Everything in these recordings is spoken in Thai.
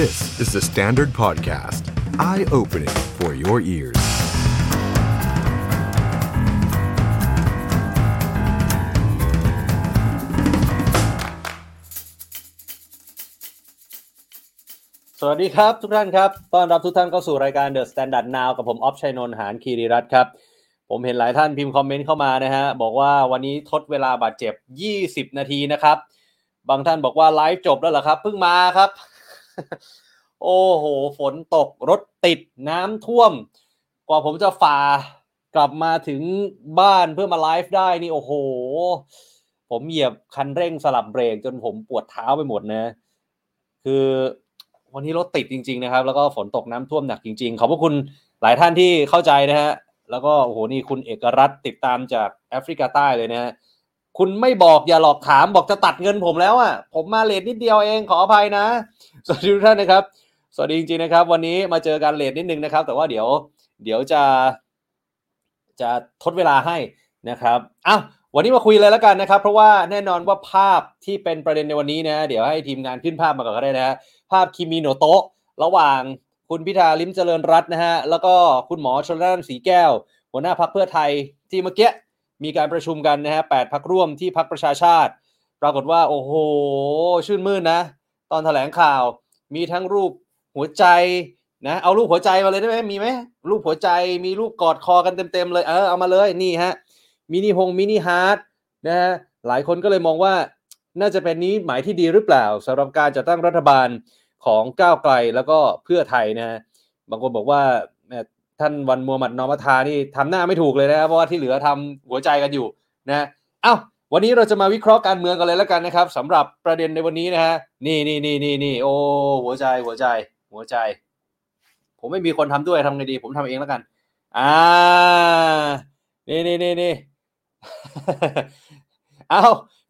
This is the Standard Podcast. Eye-opening for your ears.. สวัสดีครับทุกท่านครับ ต้อนรับทุกท่านเข้าสู่รายการ The Standard Now กับผมออฟชัยนนท์หานคีรีรัตน์ครับ ผมเห็นหลายท่านพิมพ์คอมเมนต์เข้ามานะฮะ บอกว่าวันนี้ทดเวลาบาดเจ็บ 20 นาทีนะครับ บางท่านบอกว่าไลฟ์จบแล้วเหรอครับ เพิ่งมาครับ โอ้โห ฝนตกรถติดน้ำท่วม กว่าผมจะฝ่ากลับมาถึงบ้านเพื่อมาไลฟ์ได้นี่โอ้โห ผมเหยียบคันเร่งสลับเบรกจนผมปวดเท้าไปหมดนะ คือวันนี้รถติดจริง ๆ นะครับ แล้วก็ฝนตกน้ำท่วมหนักจริง ๆ ขอบพระคุณหลายท่านที่เข้าใจนะฮะ แล้วก็โอ้โหนี่คุณเอกรัตติดตามจากแอฟริกาใต้เลยนะฮะ คุณไม่บอกอย่าหลอกถามบอกจะตัดเงินผมแล้วอะ ผมมาเลทนิดเดียวเองขออภัยนะ สวัสดีทุกท่านนะครับ สวัสดีจริงๆนะครับ วันนี้มาเจอกันเลทนิดนึงนะครับ แต่ว่าเดี๋ยวเดี๋ยวจะ จะทดเวลาให้นะครับอ้าววันนี้มาคุยเลยแล้วกันนะครับ เพราะว่าแน่นอนว่าภาพที่เป็นประเด็นในวันนี้นะเดี๋ยวให้ทีมงานขึ้นภาพมาก่อนก็ได้นะฮะภาพคิมิโนโตะระหว่างคุณพิธาลิมเจริญรัตน์นะฮะแล้วก็คุณหมอชลน่านสีแก้ว หัวหน้าพรรคเพื่อไทยที่เมื่อกี้ มีการประชุมกันนะฮะแปดพรรคร่วมที่พรรคประชาชาติ ปรากฏว่าโอ้โห ชื่นมื่นนะ ตอนแถลงข่าว มีทั้งรูปหัวใจนะเอารูปหัวใจมาเลยได้ไหมมีไหมรูปหัวใจมีรูปกอดคอกันเต็มๆเลยเออเอามาเลยนี่ฮะ mini heart mini heart นะฮะหลายคนก็เลยมองว่าน่าจะเป็นนิมิตหมายที่ดีหรือเปล่าสำหรับการจัดตั้งรัฐบาลของก้าวไกลแล้วก็เพื่อไทยนะฮะบางคนบอกว่า ท่านวันมัวหมัดนอมทานี่ทำหน้าไม่ถูกเลยนะเพราะว่าที่เหลือทำหัวใจกันอยู่นะเอ้าวันนี้เราจะมาวิเคราะห์การเมืองกันเลยแล้วกันนะครับสำหรับประเด็นในวันนี้นะฮะนี่นี่นี่นี่นี่โอ้หัวใจหัวใจ หัวใจ ผมไม่มีคนทำด้วยทำไงดี ผมทำเองแล้วกัน อ่า นี่นี่นี่นี่เอา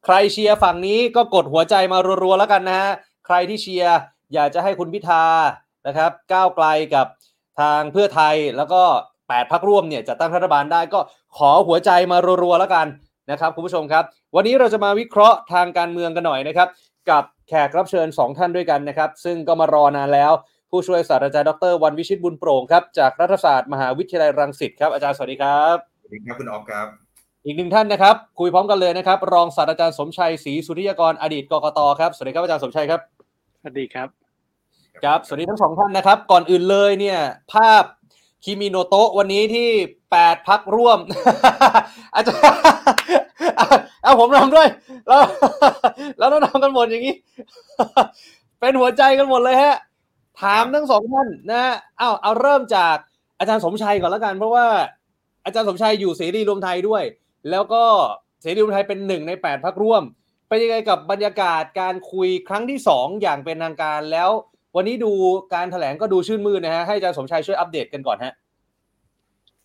ใครเชียร์ฝั่งนี้ก็กดหัวใจมารัวๆแล้วกันนะฮะใครที่เชียร์อยากจะให้คุณพิธานะครับ ก้าวไกลกับ ทางเพื่อไทยแล้วก็แปดพักร่วมเนี่ยจะตั้งรัฐบาลได้ก็ขอหัวใจมารัวๆแล้วกันนะครับคุณผู้ชมครับ วันนี้เราจะมาวิเคราะห์ทางการเมืองกันหน่อยนะครับ กับแขกรับเชิญ 2 ท่านด้วยกันนะครับ ซึ่งก็มารอนานแล้ว ผู้ช่วยศาสตราจารย์ดรวันวิชิตบุญโปร่งครับจากรัฐศาสตร์มหาวิทยาลัยรังสิตครับอาจารย์สวัสดีครับสวัสดีครับคุณออฟครับ อีกหนึ่งท่านนะครับ คุยพร้อมกันเลยนะครับ รองศาสตราจารย์สมชัยศรีสุริยกรอดีตกกตครับสวัสดีครับอาจารย์สมชัยครับสวัสดีครับ ครับ สวัสดีทั้งสองท่านนะครับ ก่อนอื่นเลยเนี่ย ภาพคิมิโนโตะวันนี้ที่แปดพักร่วม อาจารย์เอาผมทำด้วย แล้ว แล้วต้องทำกันหมดอย่างนี้ เป็นหัวใจกันหมดเลยฮะ ถามทั้งสองท่านนะเอาเอาเริ่มจากอาจารย์สมชัยก่อนแล้วกัน เพราะว่า อาจารย์สมชัยอยู่เสรีรวมไทยด้วย แล้วก็เสรีรวมไทยเป็นหนึ่งในแปดพักร่วมเป็นยังไงกับบรรยากาศการคุยครั้งที่สองอย่างเป็นทางการแล้ว วันนี้ดูการแถลงก็ดูชื่นมื่นนะฮะให้อาจารย์สมชัยช่วยอัปเดตกันก่อนฮะ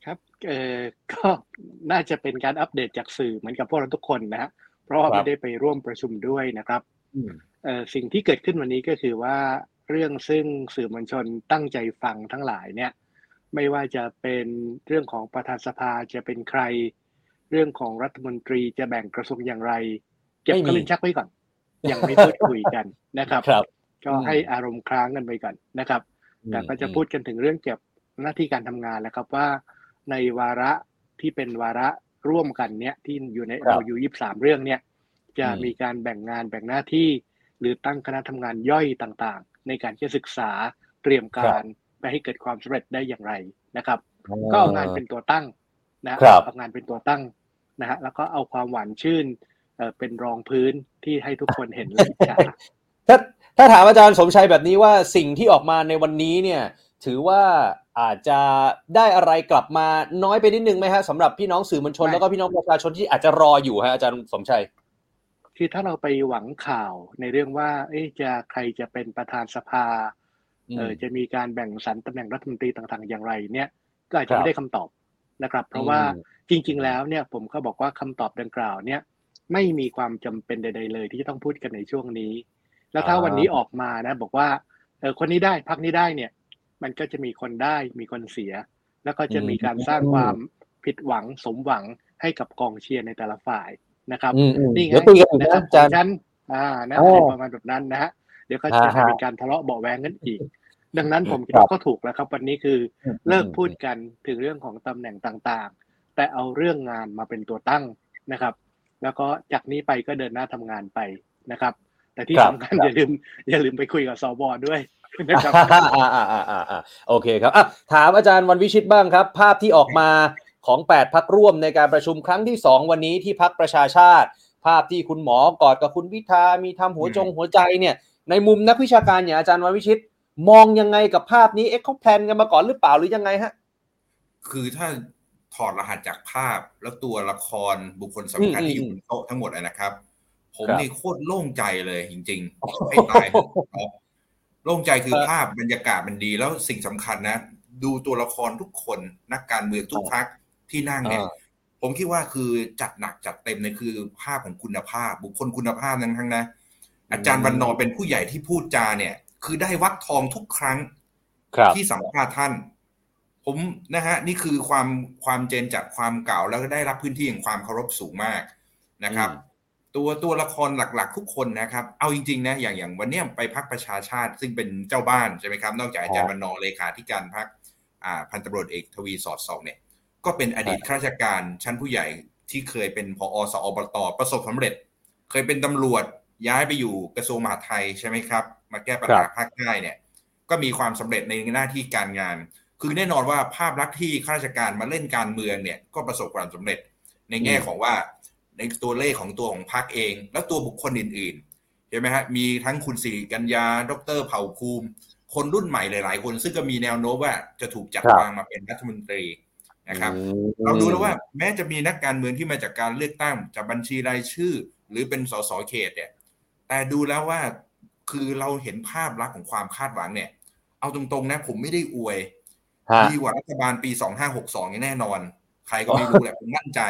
ครับเออก็น่าจะเป็นการอัปเดตจากสื่อเหมือนกับพวกเราทุกคนนะฮะเพราะว่าไม่ได้ไปร่วมประชุมด้วยนะครับเออสิ่งที่เกิดขึ้นวันนี้ก็คือว่าเรื่องซึ่งสื่อมวลชนตั้งใจฟังทั้งหลายเนี่ย ไม่ว่าจะเป็นเรื่องของประธานสภาจะเป็นใคร เรื่องของรัฐมนตรีจะแบ่งกระทรวงอย่างไร เก็บกระลินชักไว้ก่อน ยังไม่พูดคุยกันนะครับครับ ก็ให้อารมณ์ค้างกันไปก่อนนะครับ แต่ก็จะพูดกันถึงเรื่องเกี่ยวกับหน้าที่การทำงานแล้วครับว่า ในวาระที่เป็นวาระร่วมกันเนี้ยที่อยู่ในเราอยู่ยี่สามเรื่องเนี้ยจะมีการแบ่งงานแบ่งหน้าที่ หรือตั้งคณะทำงานย่อยต่างๆ ในการที่จะศึกษาเตรียมการไปให้เกิดความสำเร็จได้อย่างไรนะครับ ก็เอางานเป็นตัวตั้งนะเอางานเป็นตัวตั้งนะฮะแล้วก็เอาความหวานชื่นเป็นรองพื้นที่ให้ทุกคนเห็นเลยจ้าถ้า ถ้าถามอาจารย์สมชัยแบบนี้ว่าสิ่งที่ออกมาในวันนี้เนี่ย ถือว่าอาจจะได้อะไรกลับมาน้อยไปนิดนึงไหมฮะสำหรับพี่น้องสื่อมวลชน แล้วก็พี่น้องประชาชนที่อาจจะรออยู่ฮะอาจารย์สมชัยคือถ้าเราไปหวังข่าวในเรื่องว่า เอ๊ะจะใครจะเป็นประธานสภาเออจะมีการแบ่งสรรตำแหน่งรัฐมนตรีต่างๆ อย่างไร เนี่ยก็อาจจะไม่ได้คำตอบนะครับ เพราะว่าจริง ๆ แล้วเนี่ยผมก็บอกว่าคำตอบดังกล่าวเนี่ยไม่มีความจำเป็นใด ๆ เลยที่จะต้องพูดกันในช่วงนี้ แล้วถ้าวันนี้ออกมานะ บอกว่าเออคนนี้ได้พักนี้ได้เนี่ย มันก็จะมีคนได้มีคนเสีย แล้วก็จะมีการสร้างความผิดหวังสมหวังให้กับกองเชียร์ในแต่ละฝ่ายนะครับนี่ไงนะครับของฉันอ่านะประมาณแบบนั้นนะฮะเดี๋ยวก็จะเป็นการทะเลาะเบาแวงกันอีก ดังนั้นผมคิดว่าก็ถูกแล้วครับ วันนี้คือเลิกพูดกันถึงเรื่องของตำแหน่งต่างๆ แต่เอาเรื่องงานมาเป็นตัวตั้งนะครับ แล้วก็จากนี้ไปก็เดินหน้าทำงานไปนะครับ แต่ที่สำคัญอย่าลืมอย่าลืมไปคุยกับสบด้วยนะครับอ่าอ่าอ่าอ่าโอเคครับอะถามอาจารย์วันวิชิตบ้างครับ ภาพที่ออกมาของ 8 พักร่วมในการประชุมครั้งที่ 2 วันนี้ที่พักประชาชาติ ภาพที่คุณหมอกอดกับคุณวิทามีทำหัวจงหัวใจเนี่ยในมุมนักวิชาการอย่างอาจารย์วันวิชิต มองยังไงกับภาพนี้เอ๊ะเขาแพลนกันมาก่อนหรือเปล่าหรือยังไงฮะ คือถ้าถอดรหัสจากภาพแล้วตัวละครบุคคลสำคัญที่อยู่บนโต๊ะทั้งหมดนะครับ ผมนี่โคตรโล่งใจเลยจริงๆให้ตายโล่งใจคือภาพบรรยากาศมันดีแล้วสิ่งสำคัญนะ ดูตัวละครทุกคนนักการเมืองทุกพักที่นั่งเนี่ยผมคิดว่าคือจัดหนักจัดเต็มเนี่ยคือภาพของคุณภาพ บุคคลคุณภาพนั้นทั้งนะอาจารย์วันนอเป็นผู้ใหญ่ที่พูดจาเนี่ย คือได้วัดทองทุกครั้งที่สัมภาษณ์ท่าน ผมนะฮะ นี่คือความความเจนจากความเก่าแล้วก็ได้รับพื้นที่อย่างความเคารพสูงมากนะครับ ตัวตัวละครหลักๆ ทุกคนนะครับ เอาจริงๆนะอย่างอย่างวันนี้ไปพักประชาชาติ ซึ่งเป็นเจ้าบ้านใช่ไหมครับ นอกจากอาจารย์วันนอเลขาธิการพักพันตำรวจเอกทวีสอดส่องเนี่ย ก็เป็นอดีตข้าราชการชั้นผู้ใหญ่ที่เคยเป็นพอสอบตประสบสำเร็จ เคยเป็นตำรวจย้ายไปอยู่กระทรวงมหาดไทยใช่ไหมครับ มาแก้ปัญหาภาคใต้เนี่ย ก็มีความสำเร็จในหน้าที่การงาน คือแน่นอนว่าภาพลักษณ์ที่ข้าราชการมาเล่นการเมืองเนี่ยก็ประสบความสำเร็จในแง่ของว่า ในตัวเลขของตัวของพรรคเอง แล้วตัวบุคคลอื่นๆ เห็นไหมฮะ มีทั้งคุณสิริกัญญา ดรเผ่าภูมิ คนรุ่นใหม่หลายๆ คน ซึ่งก็มีแนวโน้มว่าจะถูกจัดวางมาเป็นรัฐมนตรีนะครับ เราดูแล้วว่าแม้จะมีนักการเมืองที่มาจากการเลือกตั้งจากบัญชีรายชื่อ หรือเป็นสสเขตเนี่ย แต่ดูแล้วว่าคือเราเห็นภาพลักษณ์ของความคาดหวังเนี่ย เอาตรงๆนะผมไม่ได้อวยดีกว่ารัฐบาลปีสองห้าหกสองแน่นอน ใครก็ไม่รู้แหละผมมั่นใจ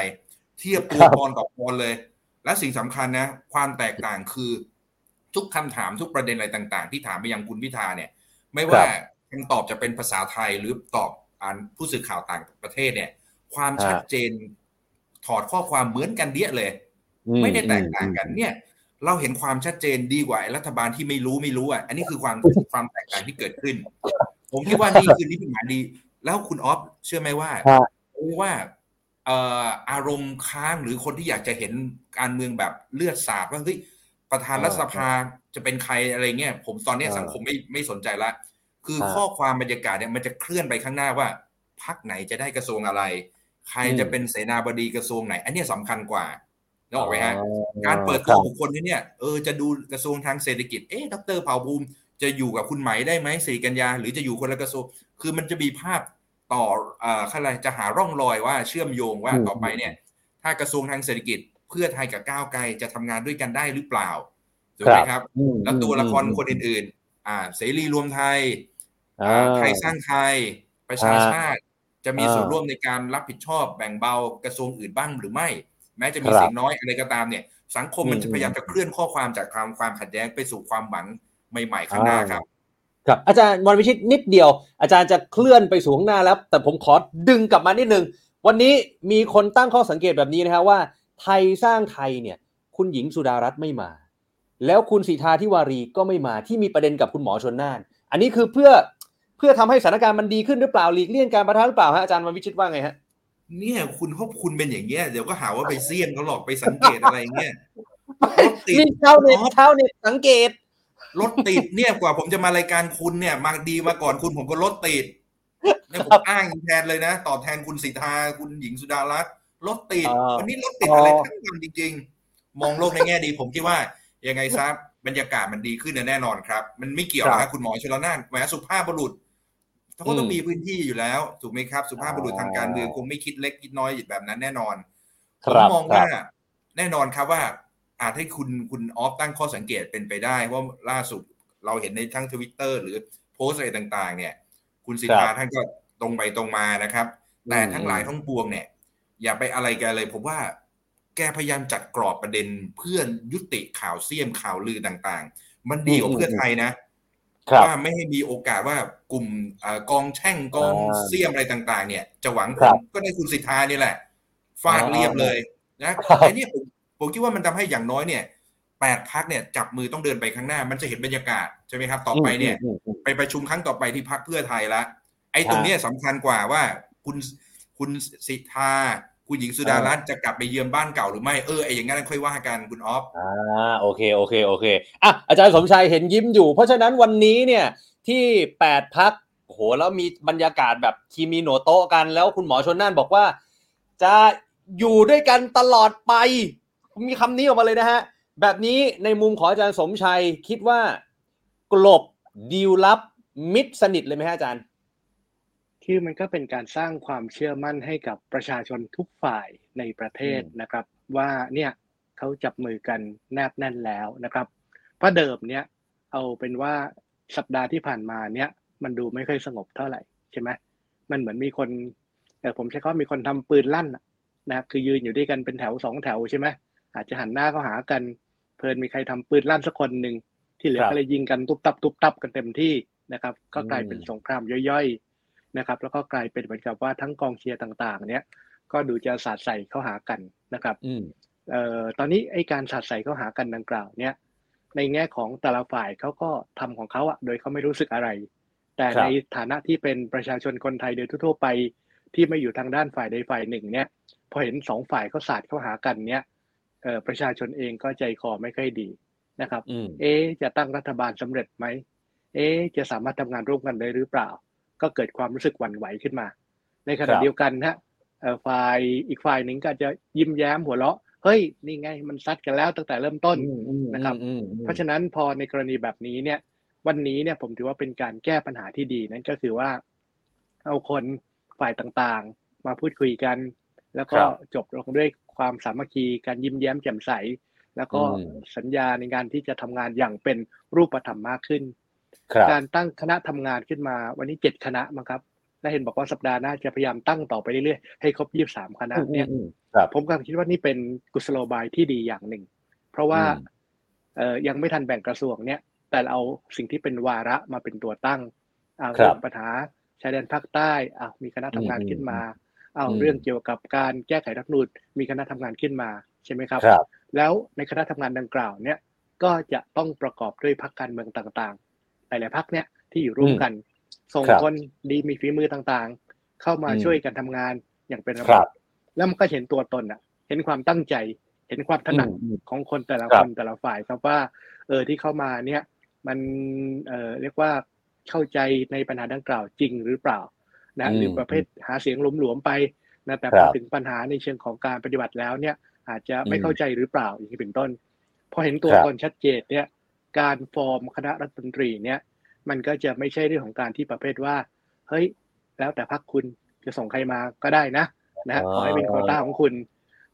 เทียบตัวปอนต่อปอนเลย และสิ่งสำคัญนะ ความแตกต่างคือ ทุกคำถามทุกประเด็นอะไรต่าง ๆ ที่ถามไปยังคุณพิธาเนี่ย ไม่ว่าคำตอบจะเป็นภาษาไทยหรือตอบอ่านผู้สื่อข่าวต่างประเทศเนี่ย ความชัดเจนถอดข้อความเหมือนกันเดียเลย ไม่ได้แตกต่างกันเนี่ย เราเห็นความชัดเจนดีกว่ารัฐบาลที่ไม่รู้ไม่รู้อะอันนี้คือความความแตกต่างที่เกิดขึ้น ผมคิดว่านี่คือนี่เป็นหมายดี แล้วคุณออฟเชื่อไหมว่าว่า อารมณ์ค้างหรือคนที่อยากจะเห็นการเมืองแบบเลือดสาดว่าเฮ้ยประธานรัฐสภาจะเป็นใครอะไรเงี้ยผมตอนนี้สังคมไม่ไม่สนใจละ คือข้อความบรรยากาศเนี่ยมันจะเคลื่อนไปข้างหน้าว่าพักไหนจะได้กระทรวงอะไร ใครจะเป็นเสนาบดีกระทรวงไหน อันนี้สำคัญกว่านึกออกไหมฮะการเปิดตัวบุคคลนี้เนี่ยเออจะดูกระทรวงทางเศรษฐกิจเอ๊ะดรเผ่าภูมิจะอยู่กับคุณไหมได้ไหมสีกัญญาหรือจะอยู่คนละกระทรวงคือมันจะมีภาพ ต่ออ่าอะไรจะหาร่องรอยว่าเชื่อมโยงว่าต่อไปเนี่ย ถ้ากระทรวงทางเศรษฐกิจ เพื่อไทยกับก้าวไกลจะทำงานด้วยกันได้หรือเปล่าถูกไหมครับ แล้วตัวละครคนอื่น ๆ อ่า เสรีรวมไทยไทยสร้างไทยประชาชาติจะมีส่วนร่วมในการรับผิดชอบแบ่งเบากระทรวงอื่นบ้างหรือไม่ แม้จะมีเสียงน้อยอะไรก็ตามเนี่ย สังคมมันจะพยายามจะเคลื่อนข้อความจากความความขัดแย้งไปสู่ความหวังใหม่ๆข้างหน้าครับ ครับอาจารย์วันวิชิตนิดเดียว อาจารย์จะเคลื่อนไปสู่ข้างหน้าแล้ว แต่ผมขอดึงกลับมานิดนึง วันนี้มีคนตั้งข้อสังเกตแบบนี้นะครับว่า ไทยสร้างไทยเนี่ยคุณหญิงสุดารัตน์ไม่มา แล้วคุณสีทาทิวารีก็ไม่มาที่มีประเด็นกับคุณหมอชนน่าน อันนี้คือเพื่อเพื่อทำให้สถานการณ์มันดีขึ้นหรือเปล่าหลีกเลี่ยงการประทะหรือเปล่าฮะอาจารย์วันวิชิตว่าไงฮะเนี่ยคุณพบคุณเป็นอย่างเงี้ยเดี๋ยวก็หาว่าไปเสี่ยงเขาหลอกไปสังเกตอะไรเงี้ยรถติดเช้าเน็ตเช้าเน็ตสังเกต รถติดเนี่ยกว่าผมจะมารายการคุณเนี่ยมาดีมาก่อนคุณผมก็รถติดเนี่ยผมอ้างแทนเลยนะ ตอบแทนคุณสิทธาคุณหญิงสุดารัตน์รถติดวันนี้รถติดอะไรทั้งวันจริง ๆ มองโลกในแง่ดีผมคิดว่า ยังไงซะบรรยากาศมันดีขึ้นแน่นอนครับ มันไม่เกี่ยวนะคุณหมอชลนานแหมสุภาพบุรุษเขาก็ต้องมีพื้นที่อยู่แล้วถูกไหมครับ สุภาพบุรุษทางการเมืองคงไม่คิดเล็กคิดน้อยแบบนั้นแน่นอนผมมองว่าแน่นอนครับว่า อาจให้คุณคุณออฟตั้งข้อสังเกตเป็นไปได้ว่าล่าสุดเราเห็นในทั้งทวิตเตอร์หรือโพสอะไรต่างๆ เนี่ย คุณสิทธาท่านก็ตรงไปตรงมานะครับ แต่ทั้งหลายทั้งปวงเนี่ย อย่าไปอะไรกันเลยผมว่าแกพยายามจัดกรอบประเด็นเพื่อยุติข่าวเสี้ยมข่าวลือต่างๆ มันดีกว่าเพื่อไทยนะว่าไม่ให้มีโอกาสว่ากลุ่มกองแช่งกองเสียมอะไรต่าง ๆ เนี่ย จะหวังผลก็ได้คุณสิทธานี่แหละฟาดเรียบเลยนะไอ้นี่ผม ผมคิดว่ามันทำให้อย่างน้อยเนี่ยแปแปดพักเนี่ยจับมือต้องเดินไปข้างหน้า มันจะเห็นบรรยากาศใช่ไหมครับ ต่อไปเนี่ยอืมอืมไปประชุมครั้งต่อไปที่พักเพื่อไทยละไอ้ตรงเนี้ยสำคัญกว่าว่าคุณคุณสิทธาคุณหญิงสุดารัตน์จะกลับไปเยือนบ้านเก่าหรือไม่เออไอ้อย่างนั้นค่อยว่ากันคุณออฟอ่าโอเคโอเคโอเคอะอาจารย์สมชัยเห็นยิ้มอยู่ เพราะฉะนั้นวันนี้เนี่ยที่แปดพักโหแล้วมีบรรยากาศแบบทีมีโหนโต๊ะกันแล้วคุณหมอชนน่านบอกว่า จะอยู่ด้วยกันตลอดไป มีคำนี้ออกมาเลยนะฮะ แบบนี้ในมุมของอาจารย์สมชัยคิดว่ากลบดีลลับมิดสนิทเลยไหมฮะอาจารย์ คือมันก็เป็นการสร้างความเชื่อมั่นให้กับประชาชนทุกฝ่ายในประเทศอืมนะครับ ว่าเนี่ยเขาจับมือกันแนบแน่นแล้วนะครับเพราะเดิมเนี่ยเอาเป็นว่าสัปดาห์ที่ผ่านมาเนี่ย มันดูไม่ค่อยสงบเท่าไหร่ใช่ไหมมันเหมือนมีคนเออผมใช้คำว่ามีคนทำปืนลั่นน่ะนะครับคือยืนอยู่ด้วยกันเป็นแถวสองแถวใช่ไหม อาจจะหันหน้าเข้าหากัน เพลินมีใครทำปืนลั่นสักคนหนึ่งที่เหลือครับก็เลยยิงกันตุบตับตุบตับกันเต็มที่นะครับ ก็กลายเป็นอืมสงครามย่อยๆนะครับ แล้วก็กลายเป็นเหมือนกับว่าทั้งกองเชียร์ต่างๆ เนี่ยก็ดูจะสาดใส่เข้าหากันนะครับอืมเอ่อตอนนี้ไอ้การสาดใส่เข้าหากันดังกล่าวเนี่ยในแง่ของแต่ละฝ่ายเขาก็ทำของเขาอะโดยเขาไม่รู้สึกอะไร แต่ครับในฐานะที่เป็นประชาชนคนไทยโดยทั่วๆไป ที่ไม่อยู่ทางด้านฝ่ายใดฝ่ายหนึ่ง เนี่ย พอเห็นสองฝ่ายเขาสาดเข้าหากันเนี่ยเอ่อ ประชาชนเองก็ใจคอไม่ค่อยดีนะครับอืมเอ๊ะจะตั้งรัฐบาลสำเร็จไหม เอ๊ะจะสามารถทำงานร่วมกันได้หรือเปล่า ก็เกิดความรู้สึกหวั่นไหวขึ้นมา ในขคณะรับเดียวกันฮะเอ่อฝ่ายอีกฝ่ายหนึ่งก็อาจจะยิ้มแย้มหัวเราะ เฮ้ย นี่ไงมันซัดกันแล้วตั้งแต่เริ่มต้นอืมอืมนะครับอืมอืมเพราะฉะนั้นพอในกรณีแบบนี้เนี่ย วันนี้เนี่ยผมถือว่าเป็นการแก้ปัญหาที่ดีนั่นก็คือว่า เอาคนฝ่ายต่างๆ มาพูดคุยกัน แล้วก็จบลงด้วย ความสามัคคีการยิ้มแย้มแจ่มใส แล้วก็สัญญาในการที่จะทำงานอย่างเป็นรูปธรรมมากขึ้นครับการตั้งคณะทำงานขึ้นมา วันนี้เจ็ดคณะมั้งครับและเห็นบอกว่าสัปดาห์หน้าจะพยายามตั้งต่อไปเรื่อยๆให้ครบยี่สามคณะเนี่ยอืมอืมครับผมกำลังคิดว่านี่เป็นกุศโลบายที่ดีอย่างหนึ่ง เพราะว่าอืมเอ่อยังไม่ทันแบ่งกระทรวงเนี่ย แต่เราเอาสิ่งที่เป็นวาระมาเป็นตัวตั้งเอาครับเรื่องปัญหาชายแดนภาคใต้เอามีคณะทำงานอืมขึ้นมา เอาอืมเรื่องเกี่ยวกับการแก้ไขรัฐธรรมนูญมีคณะทำงานขึ้นมาใช่ไหมครับครับแล้วในคณะทำงานดังกล่าวเนี่ยก็จะต้องประกอบด้วยพรรคการเมืองต่างๆ หลายๆพรรคเนี่ยที่อยู่ร่วมกัน ส่งครับคนดีมีฝีมือต่างๆ เข้ามาอืมช่วยกันทำงานอย่างเป็นระครับบแล้วมันก็เห็นตัวตนอะ เห็นความตั้งใจเห็นความถนัดอืมของคนแต่ละครัคบนแต่ละฝ่ายครับว่า เออที่เข้ามาเนี่ย มันเออเรียกว่าเข้าใจในปัญหาดังกล่าวจริงหรือเปล่า นะอืมหรือประเภทหาเสียงหลวมๆไปนะครับแต่ครัพอถึงปัญหาในเชิงของการปฏิบัติแล้วเนี่ย อาจจะไม่อืมเข้าใจหรือเปล่าอย่างนี้เป็นต้น พอเห็นตัวตนครับชัดเจนเนี่ยการฟอร์มคณะรัฐมนตรีเนี่ย มันก็จะไม่ใช่เรื่องของการที่ประเภทว่า เฮ้ย แล้วแต่พรรคคุณจะส่งใครมาก็ได้นะนะฮะอ๋อขอให้เป็นโควต้าของคุณ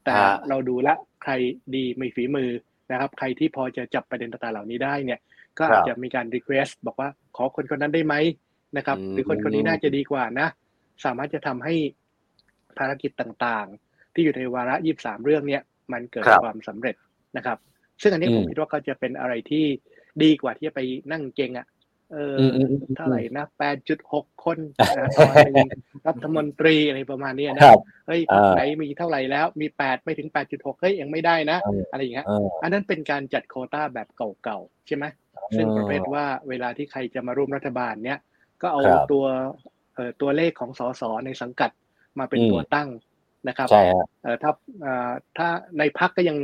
แต่ฮะเราดูละใครดีมีฝีมือนะครับ ใครที่พอจะจับประเด็นต่างๆเหล่านี้ได้เนี่ย ก็อาจจะมีการ request บอกว่าขอคนคนนั้นได้ไหม นะครับอืมหรือคนคนนี้น่าจะดีกว่านะ สามารถจะทำให้ภารกิจต่างๆ ที่อยู่ในวาระยี่สามเรื่องเนี้ยมันเกิดครับความสำเร็จนะครับ ซึ่งอันนี้อืมผมคิดว่าก็จะเป็นอะไรที่ดีกว่าที่จะไปนั่งเก่งอะเอออมอืมอืมเท่าไหร่นะแปดจุดหกคนนะตอนหนึ่งรัฐมนตรีอะไรประมาณเนี้ยนะครับเฮ้ยพรรคอ่าไหนมีเท่าไหร่แล้วมีแปดไม่ถึงแปดจุดหกเฮ้ยยังไม่ได้นะเออออะไรอย่างเงี้ยเอออันนั้นเป็นการจัดโควต้าแบบเก่าๆใช่ไหมซึ่งประเภทว่าเวลาที่ใครจะมาร่วมรัฐบาลเนี้ย ก็เอาครับตัวเอ่อตัวเลขของสสในสังกัดมาเป็นอืมตัวตั้งนะครับใช่ฮะเอ่อถ้าเอ่อถ้าในพักก็ยัง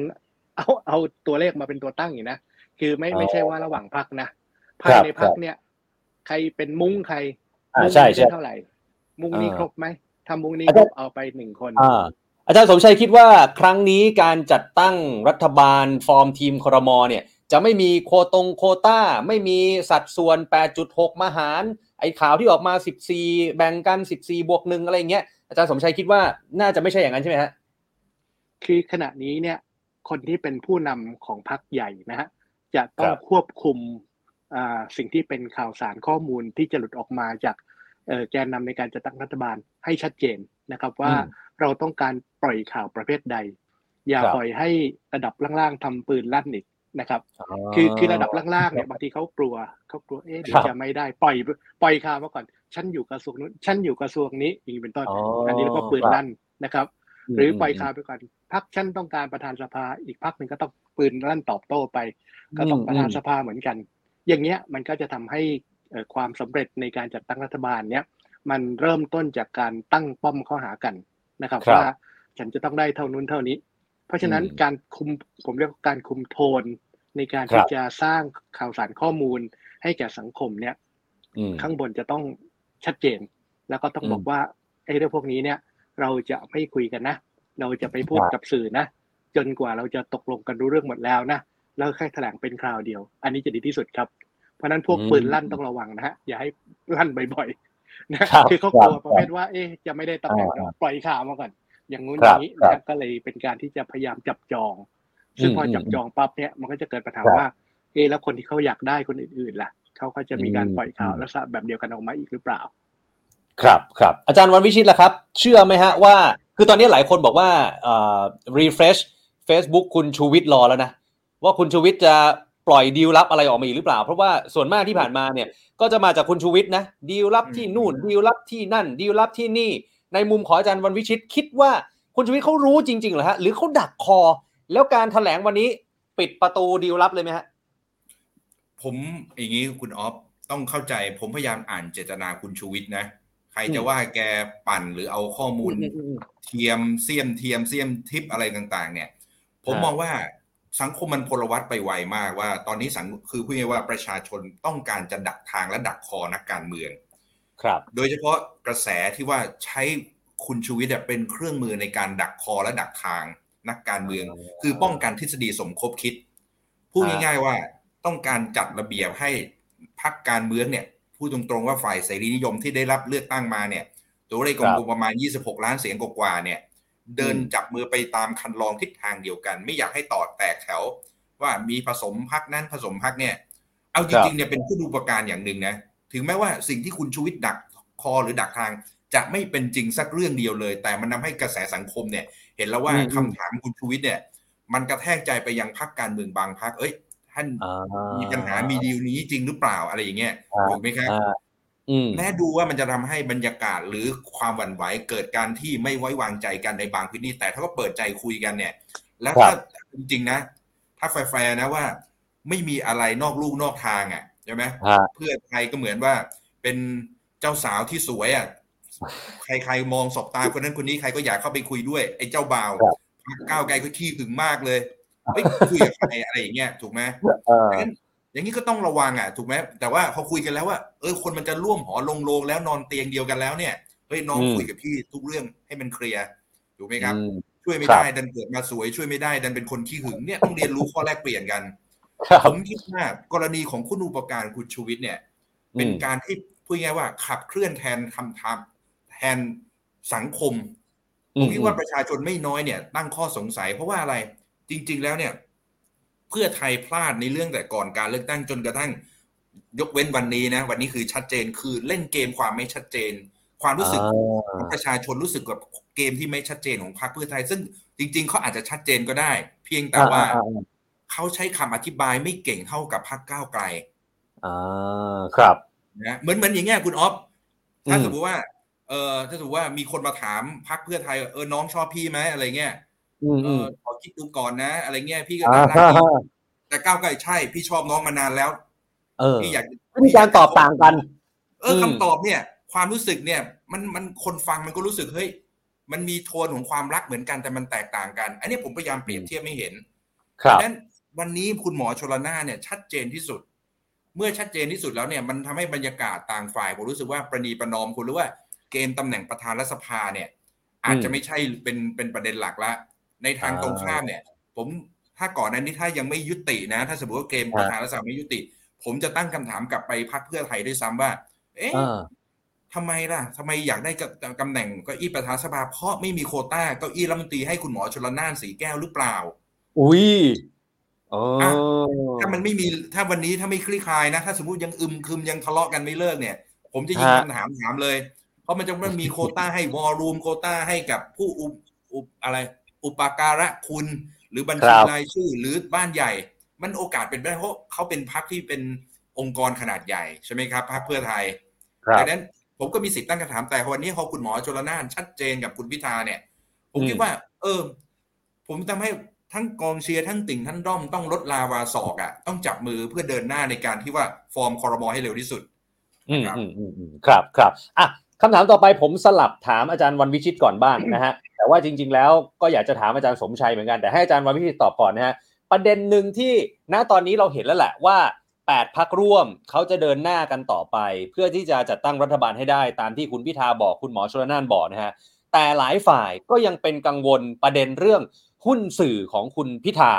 เอาเอาตัวเลขมาเป็นตัวตั้งอยู่นะคือไม่อ๋อไม่ใช่ว่าระหว่างพักนะครัภายบในพักครับเนี่ย ใครเป็นมุ้งใครอ่ามุ้งใช่นี้ใช่ได้เท่าไหร่ มุ้งนี้อ่าครบไหมถ้ามุ้งนี้อาคจารรย์บเอาไปหนึ่งคนอ่าอาจารย์สมชัยคิดว่าครั้งนี้การจัดตั้งรัฐบาลฟอร์มทีมครมเนี่ย จะไม่มีโควตรงโควต้า ไม่มีสัดส่วน 8.6 มาหาร ไอ้ข่าวที่ออกมา 14 แบ่งกัน 14 บวกหนึ่งอะไรอย่างเงี้ยอาจารย์สมชัยคิดว่าน่าจะไม่ใช่อย่างนั้นใช่ไหมฮะคือขณะนี้เนี่ยคนที่เป็นผู้นำของพรรคใหญ่นะฮะจะต้อคงรับควบคุมอ่าสิ่งที่เป็นข่าวสารข้อมูลที่จะหลุดออกมาจากเอ่อแกนนำในการจัดตั้งรัฐบาลให้ชัดเจนนะครับว่าอืมเราต้องการปล่อยข่าวประเภทใด อย่าครับปล่อยให้ระดับล่างๆทำปืนลั่นอีก นะครับ คือคือระดับล่างๆเนี่ยบางทีเขากลัวเขากลัวเอ๊ะเดี๋ยครัวบจะไม่ได้ปล่อยปล่อยข่าวมาก่อน ฉันอยู่กระทรวงนู้นฉันอยู่กระทรวงนี้อย่างนี้เป็นต้นอ๋ออัอันนี้เรียกว่าปืนครับลั่นนะครับ หรือปล่อยข่าวไปก่อนพักฉันต้องการประธานสภาอีกพักหนึ่งก็ต้องปืนลั่นตอบโต้ไป ก็ต้องประธานสภาเหมือนกัน อย่างเงี้ยมันก็จะทำให้ความสำเร็จในการจัดตั้งรัฐบาลเนี้ยมันเริ่มต้นจากการตั้งป้อมข้อหากันนะครับว่าฉันจะต้องได้เท่านู้นเท่านี้ เพราะฉะนั้นการคุมผมเรียกการคุมโทน ในการที่จะสร้างข่าวสารข้อมูลให้แก่สังคมเนี่ยข้างบนจะต้องชัดเจน แล้วก็ต้องบอกว่าไอ้เรื่องพวกนี้เนี่ย เราจะไม่คุยกันนะ เราจะไปพูดกับสื่อนะ จนกว่าเราจะตกลงกันรู้เรื่องหมดแล้วนะแล้วแค่แถลงเป็นคราวเดียว อันนี้จะดีที่สุดครับ เพราะนั้นพวกปืนลั่นต้องระวังนะฮะอย่าให้ลั่นบ่อยๆนะคือเขากลัวประเภทว่า เอ๊ะจะไม่ได้ตำแหน่งปล่อยข่าวมาก่อน อย่างงู้นอย่างนี้นะก็เลยเป็นการที่จะพยายามจับจอง ซึ่งพอจับจองปั๊บเนี่ยมันก็จะเกิดปัญหาว่า เอ๊แล้วคนที่เขาอยากได้คนอื่นๆล่ะเขาก็จะมีการปล่อยข่าวลักษณะแบบเดียวกันออกมาอีกหรือเปล่า ครับครับอาจารย์วันวิชิตล่ะครับ เชื่อไหมฮะว่า คือตอนนี้หลายคนบอกว่าเอ่อ refresh Facebook คุณชูวิทย์รอแล้วนะว่าคุณชูวิทย์จะปล่อยดีลลับอะไรออกมาอีกหรือเปล่า เพราะว่าส่วนมากที่ผ่านมาเนี่ยก็จะมาจากคุณชูวิทย์นะดีลลับที่นู่นดีลลับที่นั่นดีลลับที่นี่ ในมุมของอาจารย์วันวิชิตคิดว่าคุณชูวิทย์เขารู้จริงๆเหรอฮะหรือเขาดักคอ แล้วการถแถลงวันนี้ปิดประตูดีลลับเลยไหมฮะ ผมอย่างนี้คุณออฟต้องเข้าใจ ผมพยายามอ่านเจตนาคุณชูวิทย์นะ ใครจะว่าแกปั่นหรือเอาข้อมูล เทียมเสียมเทียมเสียมทิปอะไรต่างๆ เนี่ย ผมมองว่าสังคมมันพลวัตไปไวมากว่า ตอนนี้สังคือพูดง่ายว่าประชาชนต้องการจะดักทางและดักคอนักการเมือง ครับ โดยเฉพาะกระแสที่ว่าใช้คุณชูวิทย์เป็นเครื่องมือในการดักคอและดักทาง นักการเมือง คือป้องกันทฤษฎีสมคบคิดพูดง่ายๆว่าต้องการจัดระเบียบให้พักการเมืองเนี่ยพูดตรงๆว่าฝ่ายเสรีนิยมที่ได้รับเลือกตั้งมาเนี่ย ตัวเลขกลมๆประมาณ 26 ล้านเสียงกว่าเนี่ย เดินจับมือไปตามคันลองทิศทางเดียวกัน ไม่อยากให้ต่อแตกแถว ว่ามีผสมพักนั้นผสมพักเนี่ย เอาจริงๆเนี่ยเป็นผู้ดูประการอย่างหนึ่งนะ ถึงแม้ว่าสิ่งที่คุณชูวิทย์ดักคอหรือดักทาง จะไม่เป็นจริงสักเรื่องเดียวเลย แต่มันทาให้กระแสสังคมเนี่ย เห็นแล้วว่าคำถามคุณชูวิทย์เนี่ย มันกระแทกใจไปยังพักการเมืองบางพักเอ้ย ท่านมีปัญหามีดีลนี้จริงหรือเปล่าอะไรอย่างเงี้ยถูกไหมครับแม้ดูว่ามันจะทำให้บรรยากาศหรือความหวั่นไหวเกิดการที่ไม่ไว้วางใจกันในบางพื้นที่แต่ถ้าก็เปิดใจคุยกันเนี่ย แล้วถ้าจริงๆนะ ถ้าแฟร์นะว่า ไม่มีอะไรนอกลูกนอกทางอะใช่ไหมเพื่อใครก็เหมือนว่าเป็นเจ้าสาวที่สวยอะ ใครๆมองสบตาคนนั้นคนนี้ใครก็อยากเข้าไปคุยด้วยไอ้เจ้าบ่าวก้าวไกลก็ขี้ถึงมากเลยไม่คุยกับใครอะไรอย่างเงี้ยถูกไหมอย่างนี้ก็ต้องระวังอะถูกไหมแต่ว่าพอคุยกันแล้วว่าเออคนมันจะร่วมหอลงโลงแล้วนอนเตียงเดียวกันแล้วเนี่ยเฮ้ยน้องคุยกับพี่ทุกเรื่องให้มันเคลียร์ถูกไหมครับ ช่วยไม่ได้ดันเกิดมาสวย ช่วยไม่ได้ดันเป็นคนขี้หึงเนี่ยต้องเรียนรู้ข้อแรกเปลี่ยนกันผมคิดว่ากรณีของคุณอุปการคุณชูวิทย์เนี่ย เป็นการที่พูดง่ายว่าขับเคลื่อนแทนคำถาม แทนสังคมผมคิดว่าประชาชนไม่น้อยเนี่ยตั้งข้อสงสัย เพราะว่าอะไรจริง ๆ แล้วเนี่ย เพื่อไทยพลาดในเรื่องแต่ก่อนการเลือกตั้งจนกระทั่ง ยกเว้นวันนี้นะ วันนี้คือชัดเจนคือเล่นเกมความไม่ชัดเจน ความรู้สึกของประชาชนรู้สึกกับเกมที่ไม่ชัดเจนของพรรคเพื่อไทย ซึ่งจริง ๆเขาอาจจะชัดเจนก็ได้ เพียงแต่ว่าเขาใช้คำอธิบายไม่เก่งเท่ากับพรรคก้าวไกลอ่าครับนะเหมือนเหมือนอย่างเงี้ยคุณออฟถ้าสมมติว่า เออถ้าสมมติว่ามีคนมาถามพรรคเพื่อไทยเออน้องชอบพี่ไหมอะไรเงี้ยเออขอคิดดูก่อนนะ อะไรเงี้ยพี่ก็น่ารักแต่ก้าวไกลใช่ พี่ชอบน้องมานานแล้ว เออพี่อยากมีการตอบต่างกัน เออคำตอบเนี่ย ความรู้สึกเนี่ย มันมันคนฟังมันก็รู้สึกเฮ้ยมันมีโทนของความรักเหมือนกันแต่มันแตกต่างกัน อันนี้ผมพยายามเปรียบเทียบไม่เห็นครับนั้นวันนี้คุณหมอชลนาเนี่ยชัดเจนที่สุด เมื่อชัดเจนที่สุดแล้วเนี่ย มันทำให้บรรยากาศต่างฝ่ายผมรู้สึกว่าประนีประนอมคุณรู้ว่า เกมตำแหน่งประธานรัฐสภาเนี่ย อาจจะไม่ใช่เป็นเป็นประเด็นหลักละ ในทางตรงข้ามเนี่ย ผมถ้าก่อนนั้นนี่ถ้ายังไม่ยุตินะ ถ้าสมมติว่าเกมประธานรัฐสภาไม่ยุติ ผมจะตั้งคำถามกลับไปพักเพื่อไทยด้วยซ้ำว่า เอ๊ะทำไมล่ะทำไมอยากได้ตำแหน่งเก้าอี้ประธานสภาเพราะไม่มีโคต้าเก้าอี้รัฐมนตรีให้คุณหมอชลน่านสีแก้วหรือเปล่า อุ้ยถ้ามันไม่มีถ้าวันนี้ถ้าไม่คลี่คลายนะ ถ้าสมมติยังอึมคึมยังทะเลาะกันไม่เลิกเนี่ย ผมจะยิงคำถามถามเลยเพ ราะมันจะไม่มีโคต้าให้วอลลุ่มโคต้าให้กับผู้อุปอะไร อุปการะคุณ หรือบัญชีรายชื่อหรือบ้านใหญ่ มันโอกาสเป็นไปได้เพราะเขาเป็นพรรคที่เป็นองค์กรขนาดใหญ่ใช่ไหมครับพรรคเพื่อไทยดังนั้นผมก็มีสิทธิ์ตั้งคำถามแต่วันนี้พอคุณหมอชลนานชัดเจนกับคุณพิธาเนี่ยผผมคิดว่า เออ ผมทำให้ทั้งกองเชียร์ทั้งติ่งทั้งด้อมต้องลดลาวาศอกอะ ต้องจับมือเพื่อเดินหน้าในการที่ว่าฟอร์มคอรมอให้เร็วที่สุด อืมอืมอืมอืมครับครับอะ คำถามต่อไปผมสลับถามอาจารย์วันวิชิตก่อนบ้างนะฮะแต่ว่าจริง ๆ แล้วก็อยากจะถามอาจารย์สมชัยเหมือนกันแต่ให้อาจารย์วันวิชิตตอบก่อนนะฮะประเด็นหนึ่งที่ณตอนนี้เราเห็นแล้วแหละว่า8พักร่วมเขาจะเดินหน้ากันต่อไป เพื่อที่จะจัดตั้งรัฐบาลให้ได้ตามที่คุณพิธาบอกคุณหมอชลนานบอกนะฮะแต่หลายฝ่ายก็ยังเป็นกังวลประเด็นเรื่องหุ้นสื่อของคุณพิธา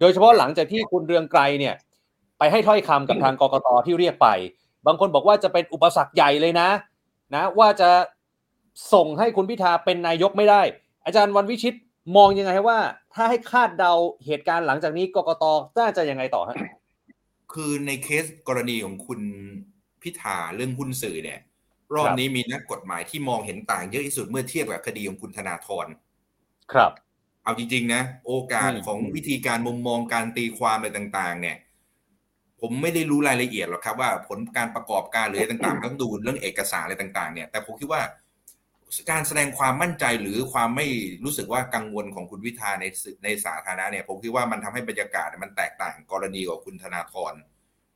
โดยเฉพาะหลังจากที่คุณเรืองไกรเนี่ยไปให้ถ้อยคำกับทางกกตที่เรียกไป บางคนบอกว่าจะเป็นอุปสรรคใหญ่เลยนะ นะว่าจะส่งให้คุณพิธาเป็นนายกไม่ได้ อาจารย์วันวิชิตมองยังไงว่า ถ้าให้คาดเดาเหตุการณ์หลังจากนี้กกตน่าจะยังไงต่อฮะคือในเคสกรณีของคุณพิธาเรื่องหุ้นสื่อเนี่ย รอบนี้มีนักกฎหมายที่มองเห็นต่างเยอะที่สุดเมื่อเทียบกับคดีของคุณธนาธรครับ เอาจริง ๆ นะ โอกาสอืมของวิธีการมุมมองการตีความอะไรต่าง ๆ เนี่ย ผมไม่ได้รู้รายละเอียดหรอกครับว่าผลการประกอบการหรืออะไรต่างๆต้องดูเรื่องเอกสารอะไรต่าง ๆ เนี่ยแต่ผมคิดว่าการแสดงความมั่นใจหรือความไม่รู้สึกว่ากังวลของคุณวิธาในสื่อในสาธารณะเนี่ย ผมคิดว่ามันทำให้บรรยากาศมันแตกต่างกรณีกับคุณธนาธร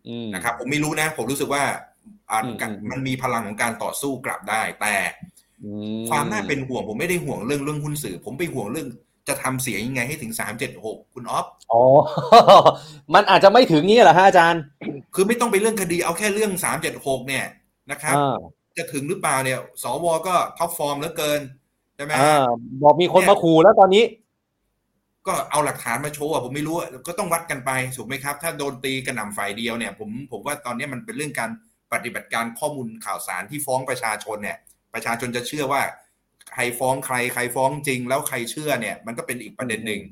อืมนะครับ ผมไม่รู้นะ ผมรู้สึกว่าอ่าอืมอืมมันมีพลังของการต่อสู้กลับได้ แต่อืความน่าเป็นห่วง ผมไม่ได้ห่วงเรื่องเรื่องหุ้นสื่อ ผมไปห่วงเรื่อง จะทำเสียงยังไงให้ถึงสามเจ็ดหกคุณออฟอ๋อ มันอาจจะไม่ถึงนี้เหรอฮะอาจารย์ คือไม่ต้องไปเรื่องคดีเอาแค่เรื่องสามเจ็ดหกเนี่ยนะครับอ่าจะถึงหรือเปล่าเนี่ย สวก็ท็อปฟอร์มเหลือเกินใช่ไหมอ่าบอกมีคนมาขู่แล้วตอนนี้ ก็เอาหลักฐานมาโชว์อะผมไม่รู้อะก็ต้องวัดกันไปถูกไหมครับ ถ้าโดนตีกระหน่ำฝ่ายเดียวเนี่ย ผมผมว่าตอนนี้มันเป็นเรื่องการปฏิบัติการข้อมูลข่าวสารที่ฟ้องประชาชนเนี่ย ประชาชนจะเชื่อว่า ใครฟ้องใครใครฟ้องจริง แล้วใครเชื่อเนี่ย มันก็เป็นอีกประเด็นหนึ่ง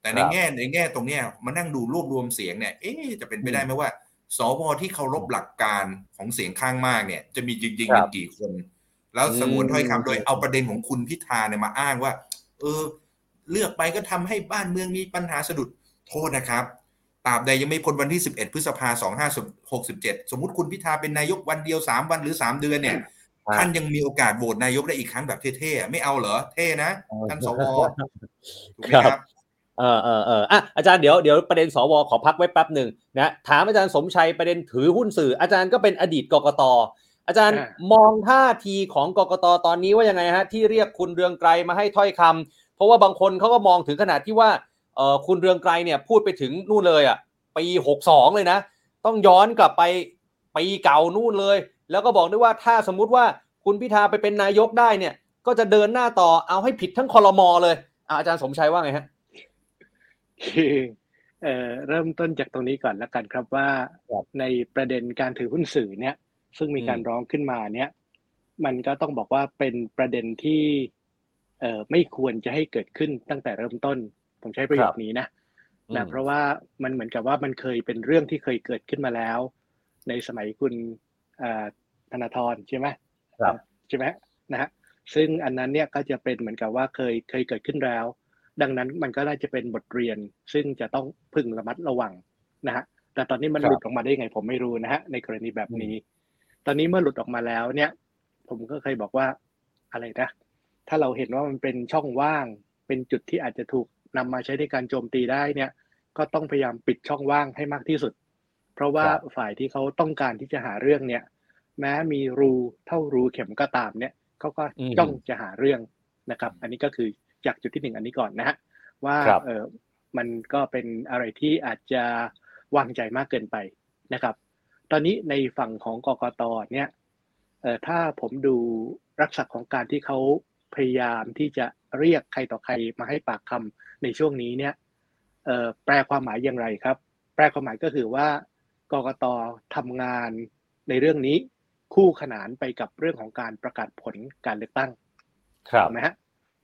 แต่ในครับแง่ในแง่ตรงเนี้ยมานั่งดูรวบรวมเสียงเนี่ยเอ๊ะจะเป็นไปได้ไหมว่าสวที่เคารพหลักการของเสียงข้างมากเนี่ย จะมีจริงๆครัเป็บนกี่คน แล้วสงวนถ้อยคำโดยอืมเอาประเด็นของคุณพิธาเนี่ยมาอ้างว่า เออ เลือกไปก็ทำให้บ้านเมืองมีปัญหาสะดุดโทษนะครับตราบใดยังไม่พ้นวันที่ 11 พฤษภาสองห้าหกสิบเจ็ดสมมติคุณพิธาเป็นนายกวันเดียวสามวันหรือสามเดือนเนี่ยอ่า ท่านยังมีโอกาสโหวตนายกได้อีกครั้งแบบเท่ๆไม่เอาเหรอเท่นะท่านสวถูกไหมครับเออเออเอออะอาจารย์เดี๋ยวเดี๋ยวประเด็นสวขอพักไว้แป๊บหนึ่งนะถามอาจารย์สมชัยประเด็นถือหุ้นสื่อ อาจารย์ก็เป็นอดีตกกตอาจารย์อ่ามองท่าทีของกกตตอนนี้ว่ายังไงฮะที่เรียกคุณเรืองไกรมาให้ถ้อยคำเพราะว่าบางคนเขาก็มองถึงขนาดที่ว่าเออคุณเรืองไกรเนี่ยพูดไปถึงนู่นเลยอะปีหกสองเลยนะ ต้องย้อนกลับไปปีเก่านู่นเลย แล้วก็บอกด้วยว่าถ้าสมมุติว่าคุณพิธาไปเป็นนายกได้เนี่ย ก็จะเดินหน้าต่อเอาให้ผิดทั้งคอรมอเลยอะอาจารย์สมชัยว่าไงฮะคือเอ่อเริ่มต้นจากตรงนี้ก่อนแล้วกันครับว่าครับในประเด็นการถือหุ้นสื่อเนี่ย ซึ่งมีการอืมร้องขึ้นมาเนี่ย มันก็ต้องบอกว่าเป็นประเด็นที่เอ่อไม่ควรจะให้เกิดขึ้นตั้งแต่เริ่มต้น ผมใช้ประโยคนี้นะอืมนะเพราะว่ามันเหมือนกับว่ามันเคยเป็นเรื่องที่เคยเกิดขึ้นมาแล้ว ในสมัยคุณเอ่อ ธนาธรใช่ไหมครับใช่ไหมนะฮะซึ่งอันนั้นเนี่ยก็จะเป็นเหมือนกับว่าเคยเคยเกิดขึ้นแล้ว ดังนั้นมันก็น่าจะเป็นบทเรียน ซึ่งจะต้องพึงระมัดระวังนะฮะแต่ตอนนี้มันครับหลุดออกมาได้ยังไงผมไม่รู้นะฮะในกรณีแบบนี้ ตอนนี้เมื่อหลุดออกมาแล้วเนี่ย ผมก็เคยบอกว่าอะไรนะถ้าเราเห็นว่ามันเป็นช่องว่าง เป็นจุดที่อาจจะถูกนำมาใช้ในการโจมตีได้เนี่ย ก็ต้องพยายามปิดช่องว่างให้มากที่สุด เพราะว่าครับฝ่ายที่เขาต้องการที่จะหาเรื่องเนี่ย แม้มีรูเท่ารูเข็มก็ตามเนี่ยเขาก็อืมจ้องจะหาเรื่องนะครับ อันนี้ก็คือจากจุดที่หนึ่งอันนี้ก่อนนะฮะว่าครับเออมันก็เป็นอะไรที่อาจจะวางใจมากเกินไปนะครับ ตอนนี้ในฝั่งของกกตเนี่ยเอ่อถ้าผมดูรักษาของการที่เขาพยายามที่จะเรียกใครต่อใครมาให้ปากคำในช่วงนี้เนี่ยเอ่อแปลความหมายอย่างไรครับ แปลความหมายก็คือว่า กกตทำงานในเรื่องนี้คู่ขนานไปกับเรื่องของการประกาศผลการเลือกตั้งครับถูกไหมฮะ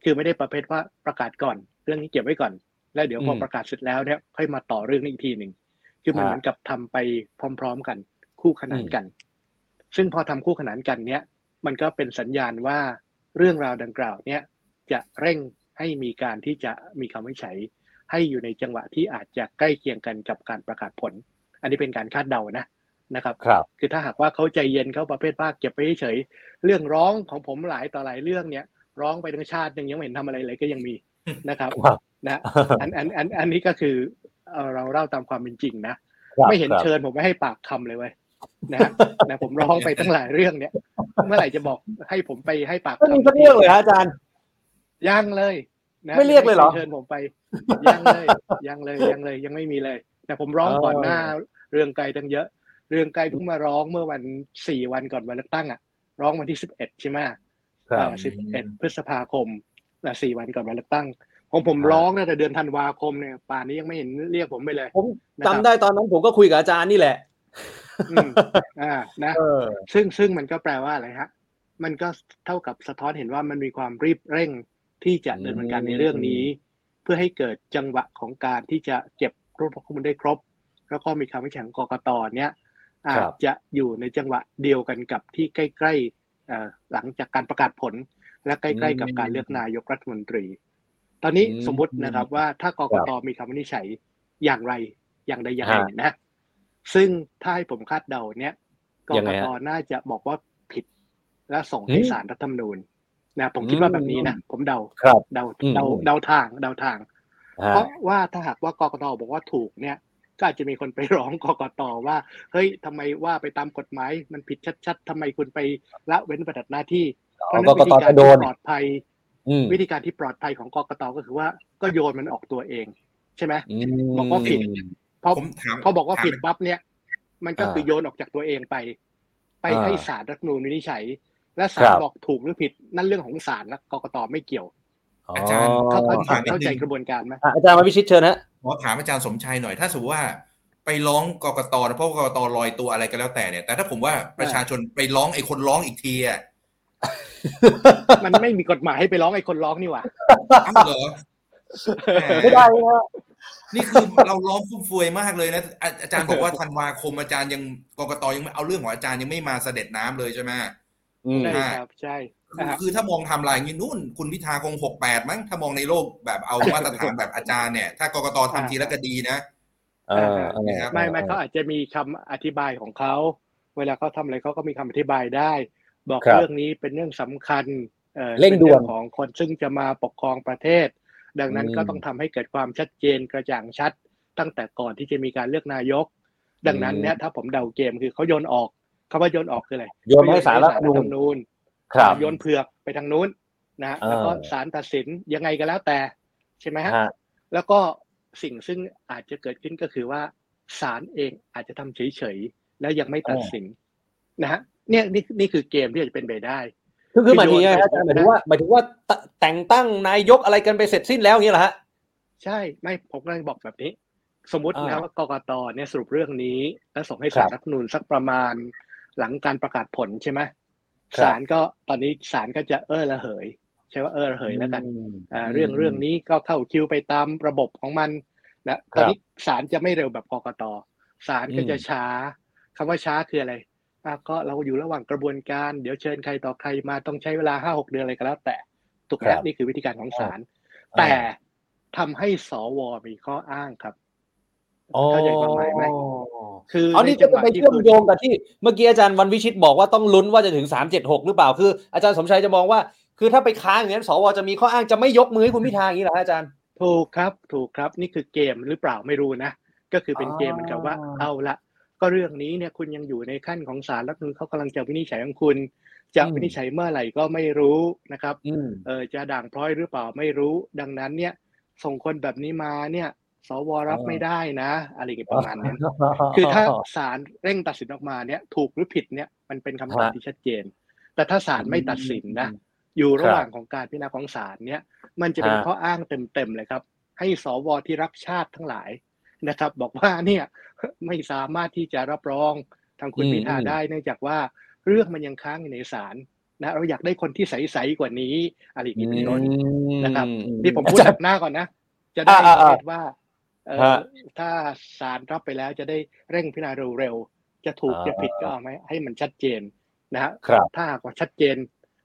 คือไม่ได้ประเภทว่าประกาศก่อน เรื่องนี้เก็บไว้ก่อน แล้วเดี๋ยวพอมประกาศเสร็จแล้วเนี่ยค่อยมาต่อเรื่องนี้อีกทีหนึ่งคือมันอ่าเหมือนกับทำไปพร้อม ๆกัน คู่ขนานกัน ซึ่งพอทำคู่ขนานกันเนี่ย มันก็เป็นสัญญาณว่าเรื่องราวดังกล่าวเนี่ยจะเร่งให้มีการที่จะมีคำวินิจฉัยให้อยู่ในจังหวะที่อาจจะใกล้เคียงกันกับการประกาศผล อันนี้เป็นการคาดเดานะนะครับครับ คือถ้าหากว่าเขาใจเย็นเขาประเภทว่าเก็บไว้เฉยๆเรื่องร้องของผมหลายต่อหลายเรื่องเนี่ยร้องไปทั้งชาติยังยังไม่เห็นทำอะไรเลยก็ยังมีนะครับครับนะอันอันอันอันนี้ก็คือเอ่อเราเล่าตามความเป็นจริงนะครับไม่เห็นครับเชิญผมไม่ให้ปากคำเลยเว้ยนะฮะนะผมร้องไปตั้งหลายเรื่องเนี่ย เมื่อไหร่จะบอกให้ผมไปให้ปากก็มีคำสักเรื่องเลยฮะอาจารย์ยังเลยนะไม่เรียกเลยเหรอเชิญผมไปยังเลยยังเลยยังเลยยังไม่มีเลย แต่ผมร้องเออก่อนหน้า เรื่องไกลตั้งเยอะ เรื่องไกลเพิ่งมาร้องเมื่อวันสี่วันก่อนวันเลือกตั้งอะ ร้องวันที่สิบเอ็ดใช่ไหมครับสิบเอ็ดพฤษภาคมนะสี่วันก่อนวันเลือกตั้งผมผมครับร้องตั้งแต่เดือนธันวาคมเนี่ยป่านนี้ยังไม่เห็นเรียกผมไปเลยผมนะครับจำได้ตอนนั้นผมก็คุยกับอาจารย์นี่แหละอืมอ่านะเออซึ่งซึ่งมันก็แปลว่าอะไรฮะ มันก็เท่ากับสะท้อนเห็นว่ามันมีความรีบเร่งที่จะดำเนินการในเรื่องนี้ เพื่อให้เกิดจังหวะของการที่จะเก็บรวบรวมข้อมูลได้ครบ แล้วก็มีคำวิจัยของกกตเนี่ยอาครัจบจะอยู่ในจังหวะเดียวกันกับที่ใกล้ๆเอ่อหลังจากการประกาศผล และใกล้ๆกับการเลือกนายกรัฐมนตรี ตอนนี้อืมสมมุตินะครับว่าถ้ากกตมีคำวินิจฉัยอย่างไรอย่างใดอย่างหนึ่งนะ ซึ่งถ้าให้ผมคาดเดาเนี่ยกยังกไงตฮะน่าจะบอกว่าผิดและส่งให้อืมศาลรัฐธรรมนูญนะผมคิดว่าแบบนี้นะผมเดาครับเดาอืมเดาเดาทางเดาทางฮะเพราะว่าถ้าหากว่ากกตบอกว่าถูกเนี่ย ก็อาจจะมีคนไปร้องกกตว่า เฮ้ยทำไมว่าไปตามกฎหมาย มันผิดชัด ๆทำไมคุณไปละเว้นปฏิบัติหน้าที่เพราะฉะกนั้นกวิธีตการจะโดที่นปลอดภัยอืมวิธีการที่ปลอดภัยของกกตก็คือว่าก็โยนมันออกตัวเอง ใช่ไหมมบอกว่าผิดพอผมถามพอบอกว่าถามผิดปั๊บเนี่ย มันก็อ่าคือโยนออกจากตัวเองไป ไปอ่าให้ศาลรัฐธรรมนูญวินิจฉัย และศาคลรับบอกถูกหรือผิดนั่นเรื่องของศาลและกกตไม่เกี่ยว อาจารย์เข้าอ๋อเข้าเข้าใจกระบวนการไหมอะอาจารย์มาวิชิตเชิญนะขอถามอาจารย์สมชัยหน่อยถ้าสมมติว่าไปร้องกกตนะเพราะว่ากกตลอยตัวอะไรก็แล้วแต่เนี่ยแต่ถ้าผมว่าประชาชนไปร้องไอ้คนร้องอีกทีอะมันไม่มีกฎหมายให้ไปร้องไอ้คนร้องนี่หว่าอ้าวเหรอแหมไม่ได้นะนี่คือเราร้องฟุ่มเฟือยมากเลยนะอาอาจารย์บอกว่าธันวาคมอาจารย์ยังกกตยังไม่เอาเรื่องของอาจารย์ยังไม่มาเสด็จน้ำเลยใช่ไหมอืมใช่ครับใช่ คือคือถ้ามองไทำลายอย่างนี้นู่น คุณพิธาคงหกแปดมั้งถ้ามองในโลกแบบเอามาตรฐานแบบอาจารย์เนี่ย ถ้ากกตทำทีแล้วก็ดีนะเออเออนะครับไม่ไม่เขาอาจจะมีคำอธิบายของเขาเวลาเขาทำอะไรเขาก็มีคำอธิบายได้ บอกครับเรื่องนี้เป็นเรื่องสำคัญเอ่อเร่งด่วนป็ของคนซึ่งจะมาปกครองประเทศ ดังนั้นอืมก็ต้องทำให้เกิดความชัดเจนกระจ่างชัด ตั้งแต่ก่อนที่จะมีการเลือกนายก ดังนั้นเนี่ยถ้าผมเดาเกมคือเขาโยนออกคำว่าโยนออกคืออะไรโยนให้ศาลรัฐธรรมนูญนูญครับ โยนเผือกไปทางนู้นนะฮะอ่าแล้วก็ศาลตัดสินยังไงก็แล้วแต่ใช่ไหมฮะฮะแล้วก็สิ่งซึ่งอาจจะเกิดขึ้นก็คือว่าศาลเองอาจจะทำเฉยๆแล้วยังไม่ตัดสินนะฮะเนี่ยนี่นี่คือเกมที่อาจจะเป็นไปได้คือคือหมายถึงไงโยนไปฮะอาจารย์หมายถึงว่าหมายถึงว่าตแต่งตั้งนายกอะไรกันไปเสร็จสิ้นแล้วอย่างนี้เหรอฮะใช่ไม่ผมกำลังบอกแบบนี้ สมมติอ่านะว่ากกตเนี่ยสรุปเรื่องนี้ แล้วส่งให้ครัศาลบรัฐธรรมนูญสักประมาณหลังการประกาศผลใช่ไหมครับ ศาลก็ตอนนี้ศาลก็จะเออระเหย ใช่ว่าเออระเหยแล้วกันอ่าเรื่องเรื่องนี้ก็เข้าคิวไปตามระบบของมันนะตอนนี้ศาลจะไม่เร็วแบบกกตศาลก็จะช้าคำว่าช้าคืออะไรอะก็เราอยู่ระหว่างกระบวนการเดี๋ยวเชิญใครต่อใครมาต้องใช้เวลาห้าหกเดือนอะไรก็แล้ว แต่ถูกไหมครับนี่คือวิธีการของศาลอ่าแต่ทำให้สวมีข้ออ้างครับ เข้าใจความหมายไหมคือเอานี่ในก็จังหจะวะไปที่เชื่อมคุณโยงกับที่เมื่อกี้อาจารย์วันวิชิตบอกว่าต้องลุ้นว่าจะถึงสามเจ็ดหกหรือเปล่าคือ อาจารย์สมชัยจะมองว่า คือถ้าไปค้างอย่างนั้นสวจะมีข้ออ้างจะไม่ยกมือให้คุณพิธาอย่างนี้เหรอฮะอาจารย์ถูกครับถูกครับนี่คือเกมหรือเปล่าไม่รู้นะก็คือเป็นเกมเหมือนกับว่าอ๋อเอาละก็เรื่องนี้เนี่ยคุณยังอยู่ในขั้นของศาลรัฐธรรมนูญเขากำลังจะวินิจฉัยของคุณ จะอืมวินิจฉัยเมื่อไหร่ก็ไม่รู้นะครับอืมเออจะด่างพร้อยหรือเปล่าไม่รู้ ดังนั้นเนี่ยส่งคนแบบนี้มาเนี่ย สวรับอ๋อไม่ได้นะ อะไรอย่างเงี้ยประมาณนั้นคือถ้าศาลเร่งตัดสินออกมาเนี่ย ถูกหรือผิดเนี่ยมันเป็นคำตอบฮะที่ชัดเจน แต่ถ้าศาลไม่ตัดสินนะอยู่ระหว่างของการพิจารณาของศาลเนี่ย มันจะเป็นฮะข้ออ้างเต็มๆเลยครับ ให้สวที่รักชาติทั้งหลายนะครับ บอกว่าเนี่ยไม่สามารถที่จะรับรองทางคุณอืมพิธาอืมได้ เนื่องจากว่าเรื่องมันยังค้างอยู่ในศาลนะเราอยากได้คนที่ใสๆกว่านี้อะไรอย่างนี้เป็นต้นนะครับ นี่ผมพูดอาจารตัย์ดหน้าก่อนนะ จะได้อ่าอ่าประเภทว่าเออฮะ ถ้าศาลรับไปแล้วจะได้เร่งพิจารณาเร็วๆจะถูกอ่าจะผิดก็เอาไหมให้มันชัดเจนนะฮะครับถ้าหากว่าชัดเจน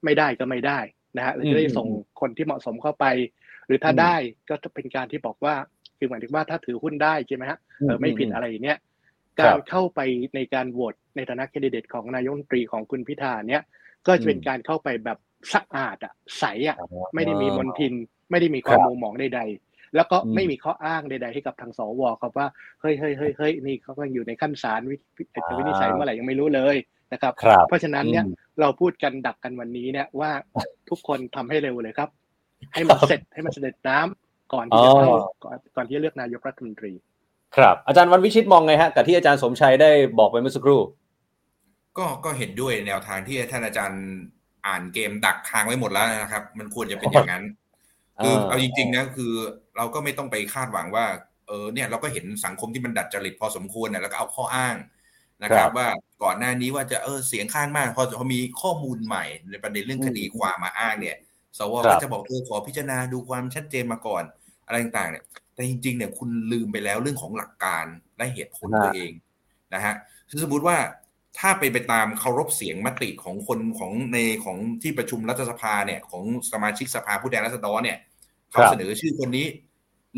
ไม่ได้ก็ไม่ได้นะฮะเราจะได้อืมส่งคนที่เหมาะสมเข้าไป หรือถ้าอืมได้ก็จะเป็นการที่บอกว่าคือหมายถึงว่าถ้าถือหุ้นได้ใช่ไหมฮะเออไม่ผิดอะไรเนี่ยครับการเข้าไปในการโหวตในฐานะแคนดิเดตของนายกรัฐมนตรีของคุณพิธาเนี่ย ก็จะเป็นอืมการเข้าไปแบบสะอาดอะใสอะไม่ได้มีมลทิน ไม่ได้มีความมัวหมองใดๆ แล้วก็ไม่มีข้ออ้างใดๆให้กับทางสวครับว่าเฮ้ยเฮ้ยเฮ้ยเฮ้ยนี่เขาก็อยู่ในขั้นศาลจะวินิจฉัยเมื่อไหร่ยังไม่รู้เลยนะครับ เพราะฉะนั้นเนี่ยเราพูดกันดักกันวันนี้เนี่ยว่าทุกคนทำให้เร็วเลยครับ ให้มันเสร็จให้มันเสด็จน้ำก่อนที่จะเข้าก่อนที่จะเลือกนายกรัฐมนตรี ครับ อาจารย์วันวิชิตมองไงฮะกับที่อาจารย์สมชัยได้บอกไปเมื่อสักครู่ ก็ก็เห็นด้วยแนวทางที่ท่านอาจารย์อ่านเกมดักทางไว้หมดแล้วนะครับ มันควรจะเป็นอย่างนั้น คือเอาจริงๆนะคือ เราก็ไม่ต้องไปคาดหวังว่าเออเนี่ยเราก็เห็นสังคมที่มันดัดจริตพอสมควรเนี่ยแล้วก็เอาข้ออ้างนะครับ ว่าก่อนหน้านี้ว่าจะเออเสียงข้างมากพอพอมีข้อมูลใหม่ในประเด็นเรื่องคดีความมาอ้างเนี่ยสวก็จะบอกเออขอพิจารณาดูความชัดเจนมาก่อนอะไรต่างๆเนี่ย แต่จริงๆเนี่ยคุณลืมไปแล้วเรื่องของหลักการและเหตุผลตัวเองนะฮะสมมติว่าถ้าไปไปตามเคารพเสียงมติของคนของในของที่ประชุมรัฐสภาเนี่ยของสมาชิกสภาผู้แทนราษฎรเนี่ยเขาเสนอชื่อคนนี้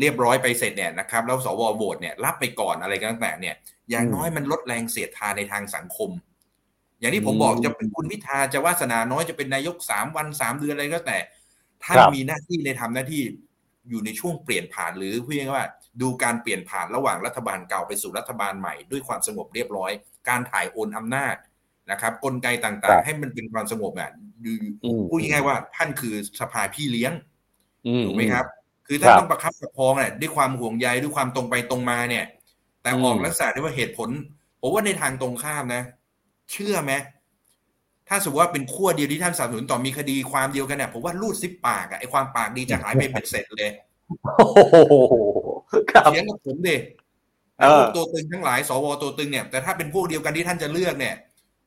เรียบร้อยไปเสร็จเนี่ยนะครับแล้วสวโหวตเนี่ยรับไปก่อนอะไรก็ตั้งแต่เนี่ยอย่างน้อยมันลดแรงเสียดทานในทางสังคม อย่างที่ผมบอกจะเป็นคุณพิธาจะวาสนาน้อยจะเป็นนายกสามวันสามเดือนอะไรก็แต่ท่านมีหน้าที่ในทำหน้าที่อยู่ในช่วงเปลี่ยนผ่านหรือพูดง่ายว่า ดูการเปลี่ยนผ่านระหว่างรัฐบาลเก่าไปสู่รัฐบาลใหม่ด้วยความสงบเรียบร้อย การถ่ายโอนอำนาจนะครับกลไกต่างๆ ให้มันเป็นความสงบอะดูพูดง่ายๆว่าท่านคือสภาพี่เลี้ยงถูกไหมครับ คือท่านต้องประคับประคองเนี่ยด้วยความห่วงใยด้วยความตรงไปตรงมาเนี่ย แต่ออกลักษณะที่ว่าเหตุผลผมว่าในทางตรงข้ามนะ เชื่อไหมถ้าสมมติว่าเป็นขั้วเดียวที่ท่านสนับสนุนต่อมีคดีความเดียวกันเนี่ยผมว่ารูดซิปปากอะไอความปากดีจะหายไปเป็นเสร็จเลยเสียงกับผมเด็พวกตัวตึงทั้งหลาย สวตัวตึงเนี่ย แต่ถ้าเป็นพวกเดียวกันที่ท่านจะเลือกเนี่ย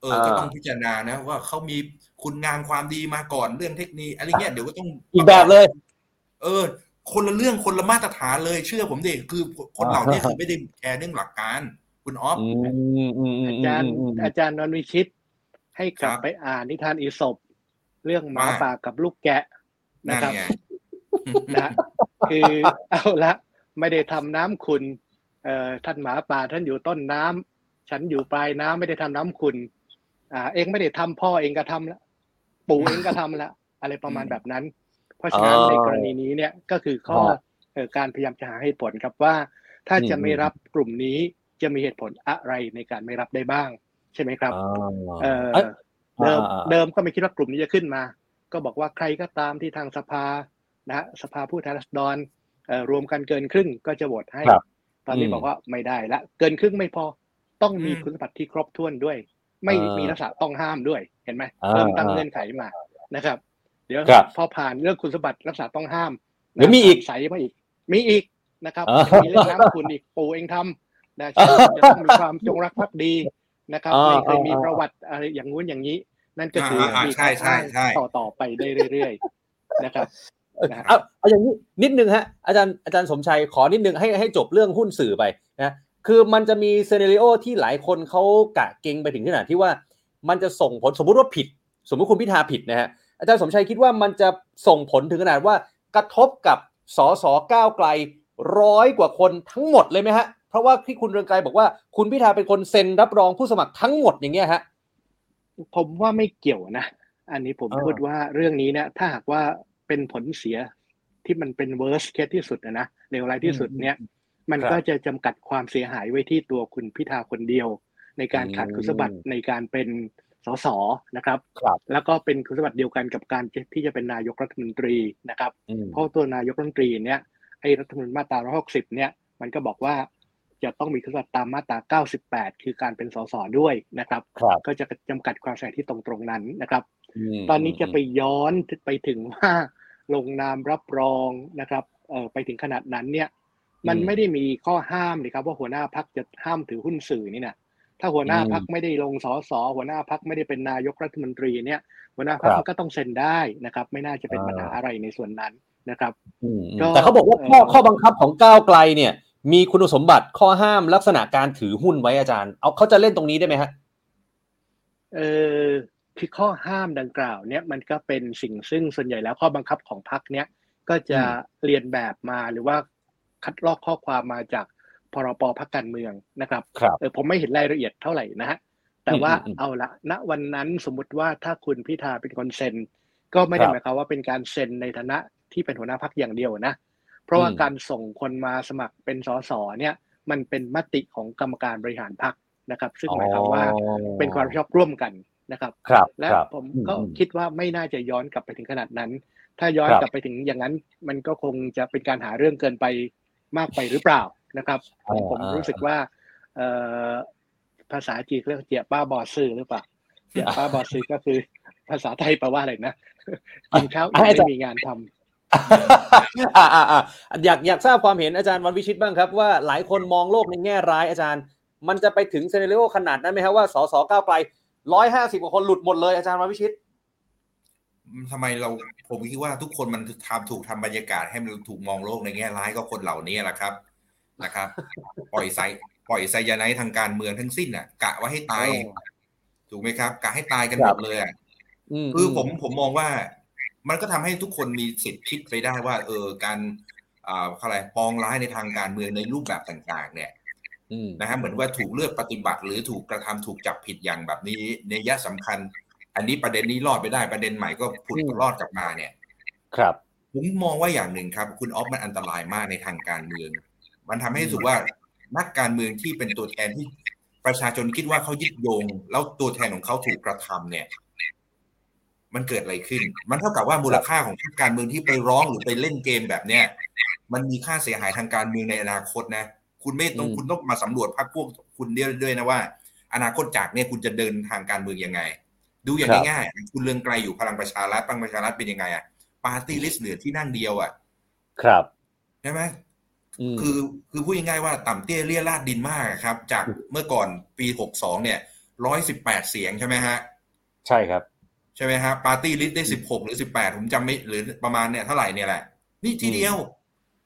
เออ ก็ต้องพิจารณานะ ว่าเขามีคุณงามความดีมาก่อนเรื่องเทคนิคอะไรเงี้ยเดี๋ยวก็ต้องอีกแบบเลย เออ คนละเรื่องคนละมาตรฐานเลยเชื่อผมดิคือคนเหล่านี้คือไม่ได้แคร์เรื่องหลักการคุณออฟอาจารย์ อาจารย์นนวิชิต ให้กลับไปอ่านนิทานอีสบเรื่องหมาป่ากับลูกแกะนะครับนะคือเอาละไม่ได้ทำน้ำคุณเอ่อท่านหมาป่าท่านอยู่ต้นน้ำฉันอยู่ปลายน้ำไม่ได้ทำน้ำคุณ อ่า เองไม่ได้ทำพ่อเองก็ทำละปู่เองก็ทำละอะไรประมาณแบบนั้น เพราะฉะนั้นในกรณีนี้เนี่ยก็คือข้อการพยายามจะหาเหตุผลครับว่า ถ้าจะไม่รับกลุ่มนี้จะมีเหตุผลอะไรในการไม่รับได้บ้าง ใช่ไหมครับเเดิมเดิมก็ไม่คิดว่ากลุ่มนี้จะขึ้นมา ก็บอกว่าใครก็ตามที่ทางสภานะสภาผู้แทนราษฎรรวมกันเกินครึ่งก็จะโหวตให้ ตอนนี้บอกว่าไม่ได้ละ เกินครึ่งไม่พอต้องมีคุณสมบัติที่ครบถ้วนด้วย ไม่มีลักษณะต้องห้ามด้วยเห็นไหมเพิ่มตั้งเงื่อนไขมานะครับ เดี๋ยวพอผ่านเรื่องคุณสมบัติลักษณะต้องห้ามเดี๋ยวมีอีกใส่มาอีก มีอีกนะครับมีเรื่องน้ำคุณอีกปู่เองทำนะจะต้องมีความจงรักภักดีนะครับไม่เคยมีประวัติอะไรอย่างงู้นอย่างนี้ นั่นก็คือมีใช่ใช่ใช่ต่อต่อไปได้เรื่อยๆนะครับเอาเอาอย่างนี้นิดนึงฮะอาจารย์อาจารย์สมชัยขอนิดนึงให้ให้จบเรื่องหุ้นสื่อไปนะคือมันจะมีเซเนริโอที่หลายคนเขากะเก่งไปถึงขนาดที่ว่า มันจะส่งผลสมมุติว่าผิด สมมติคุณพิธาผิดนะฮะ อาจารย์สมชัยคิดว่ามันจะส่งผลถึงขนาดว่ากระทบกับสสก้าวไกลร้อยกว่าคนทั้งหมดเลยไหมฮะราะว่าที่คุณเรืองไกรบอกว่าคุณพิธาเป็นคนเซ็นรับรองผู้สมัครทั้งหมดอย่างเงี้ยฮะผมว่าไม่เกี่ยวนะ อันนี้ผมพูดว่าเรื่องนี้เนี่ยถ้าหากว่าเป็นผลเสียที่มันเป็น worst case ที่สุดนะเลวร้ายที่สุดเนี่ย มันก็จะจำกัดความเสียหายไว้ที่ตัวคุณพิธาคนเดียว ในการขาดคุณสมบัติในการเป็น สสนะครับรบแล้วก็เป็นคุณสมบัติเดียวกันกับการที่จะเป็นนายกรัฐมนตรีนะครับ เพราะตัวนายกรัฐมนตรีเนี่ยไอ้รัฐมนตรีมาตรา160เนี่ย มันก็บอกว่าจะต้องมีคุณสมบัติตามมาตรา 98 คือการเป็นสสด้วยนะครับก็จะจำกัดความใส่ที่ตรงตรงนั้นนะครับ ตอนนี้จะไปย้อนไปถึงว่าลงนามรับรองนะครับเออไปถึงขนาดนั้นเนี่ย มันไม่ได้มีข้อห้ามเลยครับว่าหัวหน้าพักจะห้ามถือหุ้นสื่อนี่นะ ถ้าหัวหน้าพักไม่ได้ลงสสหัวหน้าพักไม่ได้เป็นนายกรัฐมนตรีเนี่ย หัวหน้าพักก็ต้องเซ็นได้นะครับ ไม่น่าจะเป็นปัญหาอะไรในส่วนนั้นนะครับแต่เขาบอกว่าข้อข้อบังคับของก้าวไกลเนี่ย มีคุณสมบัติข้อห้ามลักษณะการถือหุ้นไว้อาจารย์ เอาเขาจะเล่นตรงนี้ได้ไหมฮะเออคือข้อห้ามดังกล่าวเนี่ยมันก็เป็นสิ่งซึ่งส่วนใหญ่แล้วข้อบังคับของพรรคเนี้ยก็จะเรียนแบบมาหรือว่าคัดลอกข้อความมาจาก พรปพรรคการเมืองนะครับครับเออผมไม่เห็นรายละเอียดเท่าไหร่นะฮะแต่ว่าเอาละณวันนั้นสมมุติว่าถ้าคุณพิธาเป็นคนเซ็น ก็ไม่ได้ครับหมายความว่าเป็นการเซ็นในฐานะที่เป็นหัวหน้าพักอย่างเดียวนะ เพราะว่าอืมการส่งคนมาสมัครเป็นสสเนี่ยมันเป็นมติของกรรมการบริหารพักนะครับ ซึ่งหมายความว่าเป็นความรับผิดชอบร่วมกันนะครับครับและครับผมก็อืมคิดว่าไม่น่าจะย้อนกลับไปถึงขนาดนั้น ถ้าย้อนครับกลับไปถึงอย่างนั้น มันก็คงจะเป็นการหาเรื่องเกินไปมากไปหรือเปล่า นะครับผมอ่าผมอ่ารู้รู้สึกว่าเอ่อภาษาจีนเรียกว่าเจียป้าบอซื่อหรือเปล่าเจียป้าบอซื่อก็คือภาษาไทยแปลว่าอะไรนะกินข้าวอิ่มให้อาจารย์ไม่มีงานทำอ่าอ่าอ่าอยากอยากทราบความเห็นอาจารย์วันวิชิตบ้างครับ ว่าหลายคนมองโลกในแง่ร้ายอาจารย์ มันจะไปถึงเซเนเรโอขนาดนั้นไหมครับว่าสสก้าวไกลร้อยห้าสิบกว่าคนหลุดหมดเลยอาจารย์วันวิชิตทำไมเราผมคิดว่าทุกคนมันทำถูกทำบรรยากาศให้มันถูกมองโลกในแง่ร้ายก็คนเหล่านี้แหละครับ นะครับ ปล่อยไซปล่อยไซยาไนด์ทางการเมืองทั้งสิ้นอะกะว่าให้ตายอ๋อถูกไหมครับกะให้ตายกันคหรัมบดเลยอะมคือผมผมมองว่า มันก็ทำให้ทุกคนมีสิทธิ์คิดไปได้ว่า เออการอ่าอะไรปองร้ายในทางการเมืองในรูปแบบต่าง ๆ เนี่ยอืมนะฮะเหมือนว่าถูกเลือกปฏิบัติ หรือถูกกระทำถูกจับผิดอย่างแบบนี้ในยะสำคัญ อันนี้ประเด็นนี้รอดไปได้ประเด็นใหม่ก็ผุดอืมรอดกลับมาเนี่ย ครับผมมองว่าอย่างหนึ่งครับ คุณออฟมันอันตรายมากในทางการเมือง มันทำให้รู้สึกว่านักการเมืองที่เป็นตัวแทนที่ประชาชนคิดว่าเขายึดโยง แล้วตัวแทนของเขาถูกกระทำเนี่ย มันเกิดอะไรขึ้น มันเท่ากับว่ามูลค่าของพรรคการเมืองที่ไปร้องหรือไปเล่นเกมแบบเนี้ยมันมีค่าเสียหายทางการเมืองในอนาคตนะคุณไม่ต้องอืมคุณต้องมาสำรวจพรรคพวกคุณเดียวด้วยนะว่า อนาคตจากเนี่ยคุณจะเดินทางการเมืองยังไง ดูอย่างง่ายๆคุณเรืองไกลอยู่พลังประชารัฐพลังประชารัฐเป็นยังไงอะปาร์ตี้ลิสต์เหลือที่นั่งเดียวอะครับใช่ไหม คือคือพูดง่ายๆว่าต่ำเตี้ยเรี่ยราดดินมากครับ จากเมื่อก่อนปีหกสองเนี่ยร้อยสิบแปดเสียงใช่ไหมฮะ ใช่ครับ ใช่ไหมฮะปาร์ตี้ลิสต์ได้สิบหกหรือสิบแปดผมจำไม่หรือประมาณเนี่ยเท่าไหร่เนี่ยแหละ นี่ทีเดียว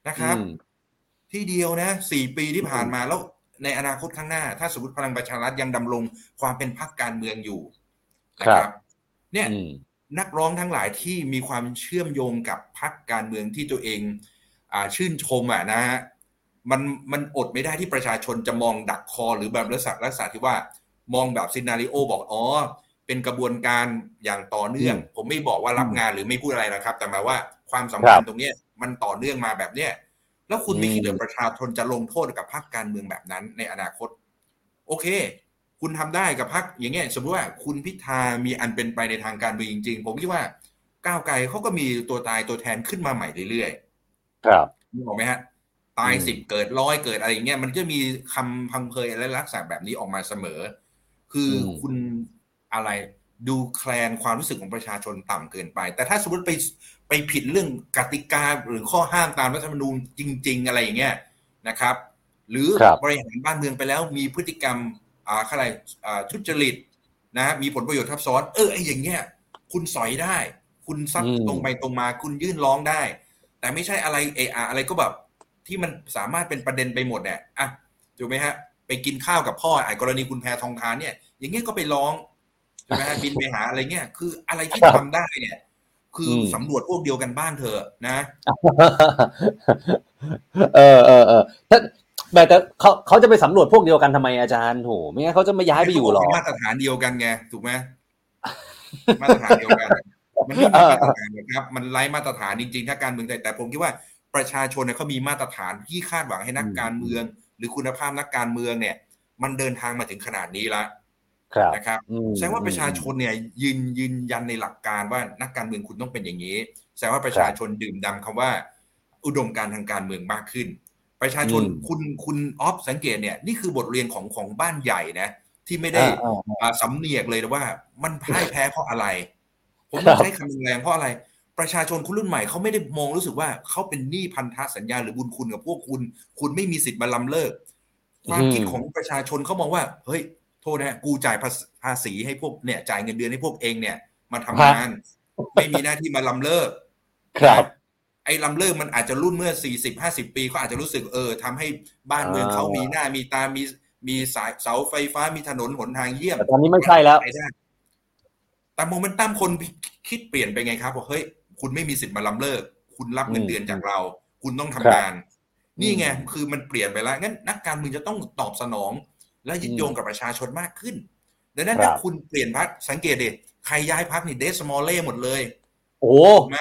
นะครับอืมที่เดียวนะสี่ปีที่ผ่านมาแล้วในอนาคตข้างหน้า ถ้าสมมติพลังประชารัฐยังดำรงความเป็นพรรคการเมืองอยู่นะคครัรับบเนี่ยอืมนักร้องทั้งหลายที่มีความเชื่อมโยงกับพรรคการเมืองที่ตัวเองอ่า ชื่นชมอะนะฮะมันมันอดไม่ได้ที่ประชาชนจะมองดักคอหรือแบบลักษณะลักษณะที่ว่ามองแบบซินาริโอบอกอ๋อเป็นกระบวนการอย่างต่อเนื่อง ผมไม่บอกว่ารับงานหรือไม่พูดอะไรนะครับ แต่หมายว่าความสัมพันธ์ตรงเนี้ยมันต่อเนื่องมาแบบเนี้ยแล้วคุณไม่คิดเหรือประชาชนจะลงโทษกับพรรคการเมืองแบบนั้นในอนาคต โอเค คุณทำได้กับพรรคอย่างเงี้ยสมมติว่าคุณพิธามีอันเป็นไปในทางการเมืองจริง ๆ ผมคิดว่าก้าวไกลเขาก็มีตัวตายตัวแทนขึ้นมาใหม่เรื่อยๆ ครับนึกออกไหมฮะ ตายอืมสิบเกิดร้อยเกิดอะไรอย่างเงี้ยมันก็มีคำพังเพยและลักษณะแบบนี้ออกมาเสมอ คืออมคุณอะไรดูแคลนความรู้สึกของประชาชนต่ำเกินไป แต่ถ้าสมมติไปไปผิดเรื่องกติกาหรือข้อห้ามตามรัฐธรรมนูญจริง ๆ อะไรอย่างเงี้ยนะครับ หรือครับบริหารบ้านเมืองไปแล้วมีพฤติกรรมอ่าอะไรอ่าทุจริตนะมีผลประโยชน์ทับซ้อน เออไอ้อย่างเงี้ย คุณสอยได้ คุณซัดอืมตรงไปตรงมา คุณยื่นร้องได้ แต่ไม่ใช่อะไรเอะอะอะไรก็แบบที่มันสามารถเป็นประเด็นไปหมดเนี่ยอะถูกไหมฮะ ไปกินข้าวกับพ่อไอ้กรณีคุณแพทองทานเนี่ย อย่างเงี้ยก็ไปร้องถูกไหมฮะบินไปหาอะไรเงี้ยคืออะไรที่ครับทำได้เนี่ย คืออมสำรวจพวกเดียวกันบ้างเถอะนะ เออเออเออถ้าแต่แต่เขาเขาจะไปสำรวจพวกเดียวกันทำไมอาจารย์โหไม่งั้นเขาจะไม่ย้ายไปอยู่หรอมาตรฐานเดียวกันไงถูกไหมมาตรฐานเดียวกัน มันไม่มีมาตรฐานนะครับ มันไร้มาตรฐานจริงๆถ้าการเมืองไทยแต่ผมคิดว่าประชาชนเนี่ยเขามีมาตรฐานที่คาดหวังให้นักการเมือง หรือคุณภาพนักการเมืองเนี่ย มันเดินทางมาถึงขนาดนี้แล้วครับนะครับอืมแสดงว่าประชาชนเนี่ยยืนยืนยันในหลักการว่านักการเมืองคุณต้องเป็นอย่างนี้ แสดงว่าประชาชนดื่มด่ำคำว่า อุดมการณ์ทางการเมืองมากขึ้น ประชาชนอืมคุณคุณออฟสังเกตเนี่ยนี่คือบทเรียนของของบ้านใหญ่นะที่ไม่ได้อ่าอ่าอ่าสำเนียกเลยนะว่า มันพ่ายแพ้เพราะอะไร ผมครับใช้คำแรงๆเพราะอะไร ประชาชนคนรุ่นใหม่เขาไม่ได้มองรู้สึกว่าเขาเป็นหนี้พันธสัญญาหรือบุญคุณกับพวกคุณ คุณไม่มีสิทธิ์มาล้ำเลิก ความคิดของประชาชนเขามองว่า เฮ้ย โทษนะกูจ่ายภาษภาษีให้พวกเนี่ย จ่ายเงินเดือนให้พวกเองเนี่ย มาทำงาน ไม่มีหน้าที่มาล้ำเลิก ครับไอ้ลำเลิกมันอาจจะรุ่นเมื่อสี่สิบห้าสิบปีเขาอาจจะรู้สึกเออทำให้บ้านเมืองเขามีหน้ามีตามีมีสายเสาไฟฟ้ามีถนนหนทางเยี่ยมแต่ตอนนี้ไม่ใช่แล้วไปได้ แต่โมเมนตัมคนคิดเปลี่ยนไปไงครับบอกเฮ้ยคุณไม่มีสิทธิ์มาล้ำเลิก คุณรับเงินเดือนจากเรา คุณต้องทำงาน นี่ไงคือมันเปลี่ยนไปแล้วงั้นนักการเมืองจะต้องตอบสนอง และยึดโยงกับประชาชนมากขึ้นดังนั้นครับถ้าคุณเปลี่ยนพักสังเกตดิใครย้ายพักนี่เดสมอลเล่หมดเลย โอ้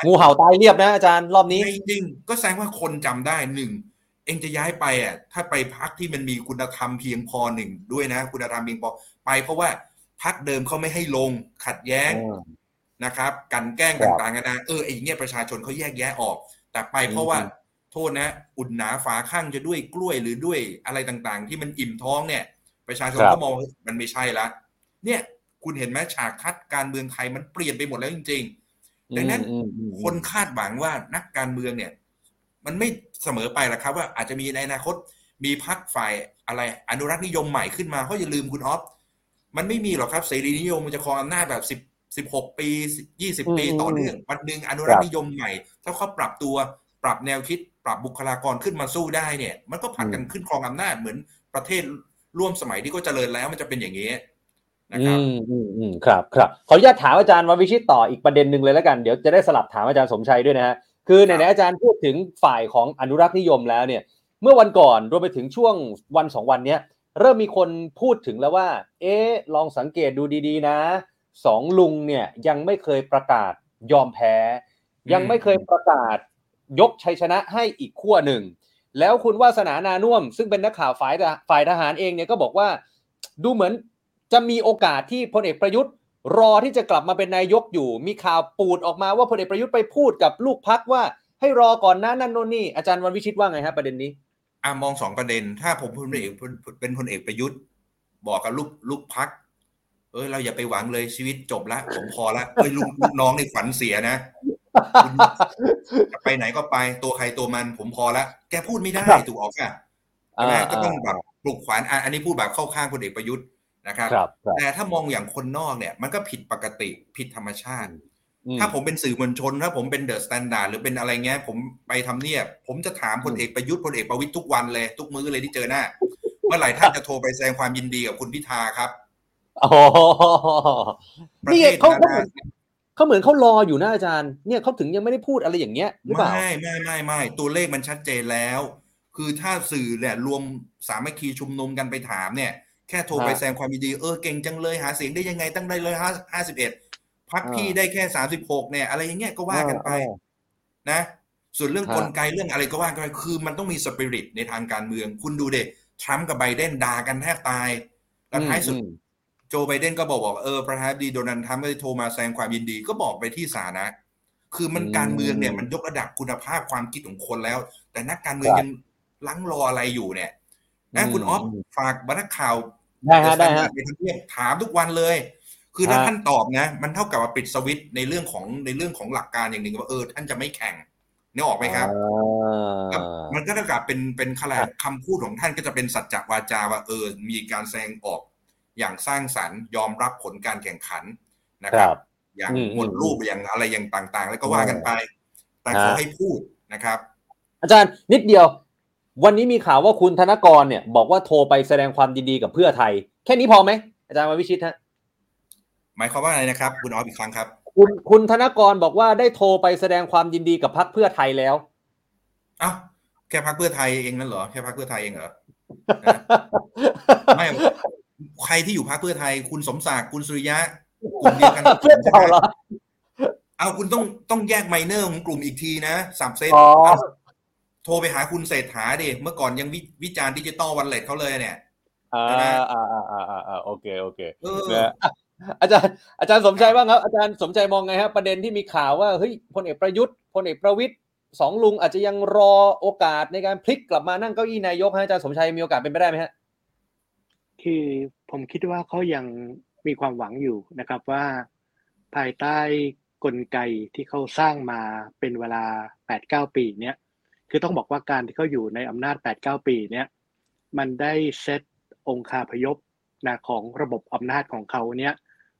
งูเห่าตายเรียบนะอาจารย์รอบนี้จริงก็แสดงว่าคนจำได้หนึ่งเองจะย้ายไปอะถ้าไปพักที่มันมีคุณธรรมเพียงพอหนึ่งด้วยนะ คุณธรรมเพียงพอไปเพราะว่า พักเดิมเขาไม่ให้ลงขัดแย้งนะครับ กันแกล้งต่างๆนะเออไอ้เงี้ยประชาชนเขาแยกแยะออก แต่ไปเพราะว่าโทษนะ อุ่นหนาฝาข้างจะด้วยกล้วยหรือด้วยอะไรต่างๆ ที่มันอิ่มท้องเนี่ย ประชาชนก็มองมันไม่ใช่ละเนี่ยคุณเห็นไหมฉากทัดการเมืองไทยมันเปลี่ยนไปหมดแล้วจริง ๆ ดังนั้นคนคาดหวังว่านักการเมืองเนี่ย มันไม่เสมอไปหรอกครับ ว่าอาจจะมีในอนาคต มีพักฝ่ายอะไรอนุรักษ์นิยมใหม่ขึ้นมาเพราะอย่าลืมคุณออฟ มันไม่มีหรอกครับเสรีนิยมมันจะครองอำนาจแบบสิบสิบหกปียี่สิบปีต่อเนื่องวันหนึ่งอนุรักษ์นิยมใหม่ ถ้าเขาปรับตัวปรับแนวคิด ปรับบุคลากรขึ้นมาสู้ได้เนี่ย มันก็ผัดกันขึ้นครองอำนาจเหมือนประเทศร่วมสมัยที่ก็เจริญแล้วมันจะเป็นอย่างนี้นะครับอืมอืมครับครับขออนุญาตถามอาจารย์ววิชิตต่ออีกประเด็นหนึ่งเลยแล้วกันเดี๋ยวจะได้สลับถามอาจารย์สมชัยด้วยนะฮะคือไหนๆอาจารย์พูดถึงฝ่ายของอนุรักษ์นิยมแล้วเนี่ย เมื่อวันก่อนรวมไปถึงช่วงวันสองวันเนี้ย เริ่มมีคนพูดถึงแล้วว่า เอ๊ลองสังเกตดูดีๆ นะสองลุงเนี่ยยังไม่เคยประกาศยอมแพ้ ยังไม่เคยประกาศยกชัยชนะให้อีกขั้วหนึ่ง แล้วคุณวาสนานานุ่ม ซึ่งเป็นนักข่าวฝ่ายฝ่ายทหารเองเนี่ยก็บอกว่า ดูเหมือนจะมีโอกาสที่พลเอกประยุทธ์ รอที่จะกลับมาเป็นนายกอยู่ มีข่าวปูดออกมาว่าพลเอกประยุทธ์ไปพูดกับลูกพักว่าให้รอก่อนนะนั่นโน่นนี่อาจารย์วันวิชิตว่าไงฮะประเด็นนี้ อ่ามองสองประเด็น ถ้าผมพลเอกเป็นพลเอกประยุทธ์ บอกกับลูกลูกพักเอ้ยเราอย่าไปหวังเลยชีวิตจบละผมพอละเอ้ยลูกลูกน้องในฝันเสียนะจะไปไหนก็ไปตัวใครตัวมันผมพอละแกพูดไม่ได้ถูกออกค่ะนะก็ต้องแบบปลุกขวัญอันนี้พูดแบบเข้าข้างพลเอกประยุทธ์นะครับ แต่ถ้ามองอย่างคนนอกเนี่ย มันก็ผิดปกติผิดธรรมชาติ ถ้าผมเป็นสื่อมวลชน ถ้าผมเป็น THE STANDARD หรือเป็นอะไรเงี้ย ผมไปทำเนียบผมจะถามพลเอกประยุทธ์พลเอกประวิตรทุกวันเลย ทุกมื้อเลยที่เจอหน้า เมื่อไหร่ท่านจะโทรไปแสดงความยินดีกับคุณพิธาครับอ๋อนี่เขาเขาเหมือนเขาเหมือนเขารออยู่นะอาจารย์ เนี่ยเขาถึงยังไม่ได้พูดอะไรอย่างเงี้ยหรือเปล่าไม่ไม่ไม่ไม่ตัวเลขมันชัดเจนแล้ว คือถ้าสื่อเนี่ยรวมสามัคคีชุมนุมกันไปถามเนี่ย แค่โทรไปแสดงความยินดีเออเก่งจังเลยหาเสียงได้ยังไงตั้งได้เลยห้าห้าสิบเอ็ด พักพี่ได้แค่สามสิบหกเนี่ย อะไรอย่างเงี้ยก็ว่ากันไป นะ ส่วนเรื่องกลไกเรื่องอะไรก็ว่ากันไปคือมันต้องมีสปิริตในทางการเมือง คุณดูเด็ทรัมป์กับไบเดนด่ากันแทบตายแล้วท้ายสุด โจไบเดนก็บอกบอกเออประธานดีโดนัลด์ทรัมป์ก็โทรมาแสดงความยินดีก็บอกไปที่สานะคือมันการเมืองเนี่ยมันยกระดับคุณภาพความคิดของคนแล้ว แต่นักการเมืองยังลังรออะไรอยู่เนี่ยนะคุณออฟฝากบรรทัดข่าวได้ฮะได้ฮะไปทำเนียถามทุกวันเลย คือถ้าท่านตอบนะ มันเท่ากับว่าปิดสวิตในเรื่องของในเรื่องของหลักการอย่างหนึ่งว่าเออท่านจะไม่แข่งนี่ออกไหมครับมันก็เท่ากับเป็นเป็นคำคำพูดของท่านก็จะเป็นสัจจวาจาว่าเออ มีการแสดงออก อย่างสร้างสรรค์ยอมรับผลการแข่งขันนะครับ อย่างหมดรูปอย่างอะไรอย่างต่าง ๆ แล้วก็ว่ากันไป แต่ขอให้พูดนะครับ อาจารย์นิดเดียว วันนี้มีข่าวว่าคุณธนกรเนี่ย บอกว่าโทรไปแสดงความยินดีกับเพื่อไทย แค่นี้พอไหมอาจารย์วิชิตฮะ หมายความว่าอะไรนะครับ คุณออฟอีกครั้งครับ คุณคุณธนกรบอกว่าได้โทรไปแสดงความยินดีกับพรรคเพื่อไทยแล้วอ้าวแค่พรรคเพื่อไทยเองนั่นเหรอแค่พรรคเพื่อไทยเองเหรอไม่ใครที่อยู่พรรคเพื่อไทย คุณสมศักดิ์คุณสุริยะกลุ่มเดียวกันเพื่อนเก่าเหรอเอาคุณต้องต้องแยก minor ของกลุ่มอีกทีนะ subset โทรไปหาคุณเศรษฐาดิเมื่อก่อนยังวิจารณ์ digital wallet เขาเลยเนี่ยอ่าอ่าอ่าอ่าอ่าโอเคโอเค อาจารย์อาจารย์สมชัยว่าครับอาจารย์สมชัยมองไงครับประเด็นที่มีข่าวว่าเฮ้ยพลเอกประยุทธ์พลเอกประวิตรสองลุงอาจจะยังรอโอกาสในการพลิกกลับมานั่งเก้าอี้นายกฮะอาจารย์สมชัยมีโอกาสเป็นไปได้ไหมฮะคือผมคิดว่าเขายังมีความหวังอยู่นะครับว่า ภายใต้กลไกที่เขาสร้างมาเป็นเวลาแปดเก้าปีเนี้ยคือต้องบอกว่าการที่เขาอยู่ในอำนาจ 8-9 ปีเนี้ยมันได้เซตองคาพยพนะของระบบอำนาจของเขาเนี้ย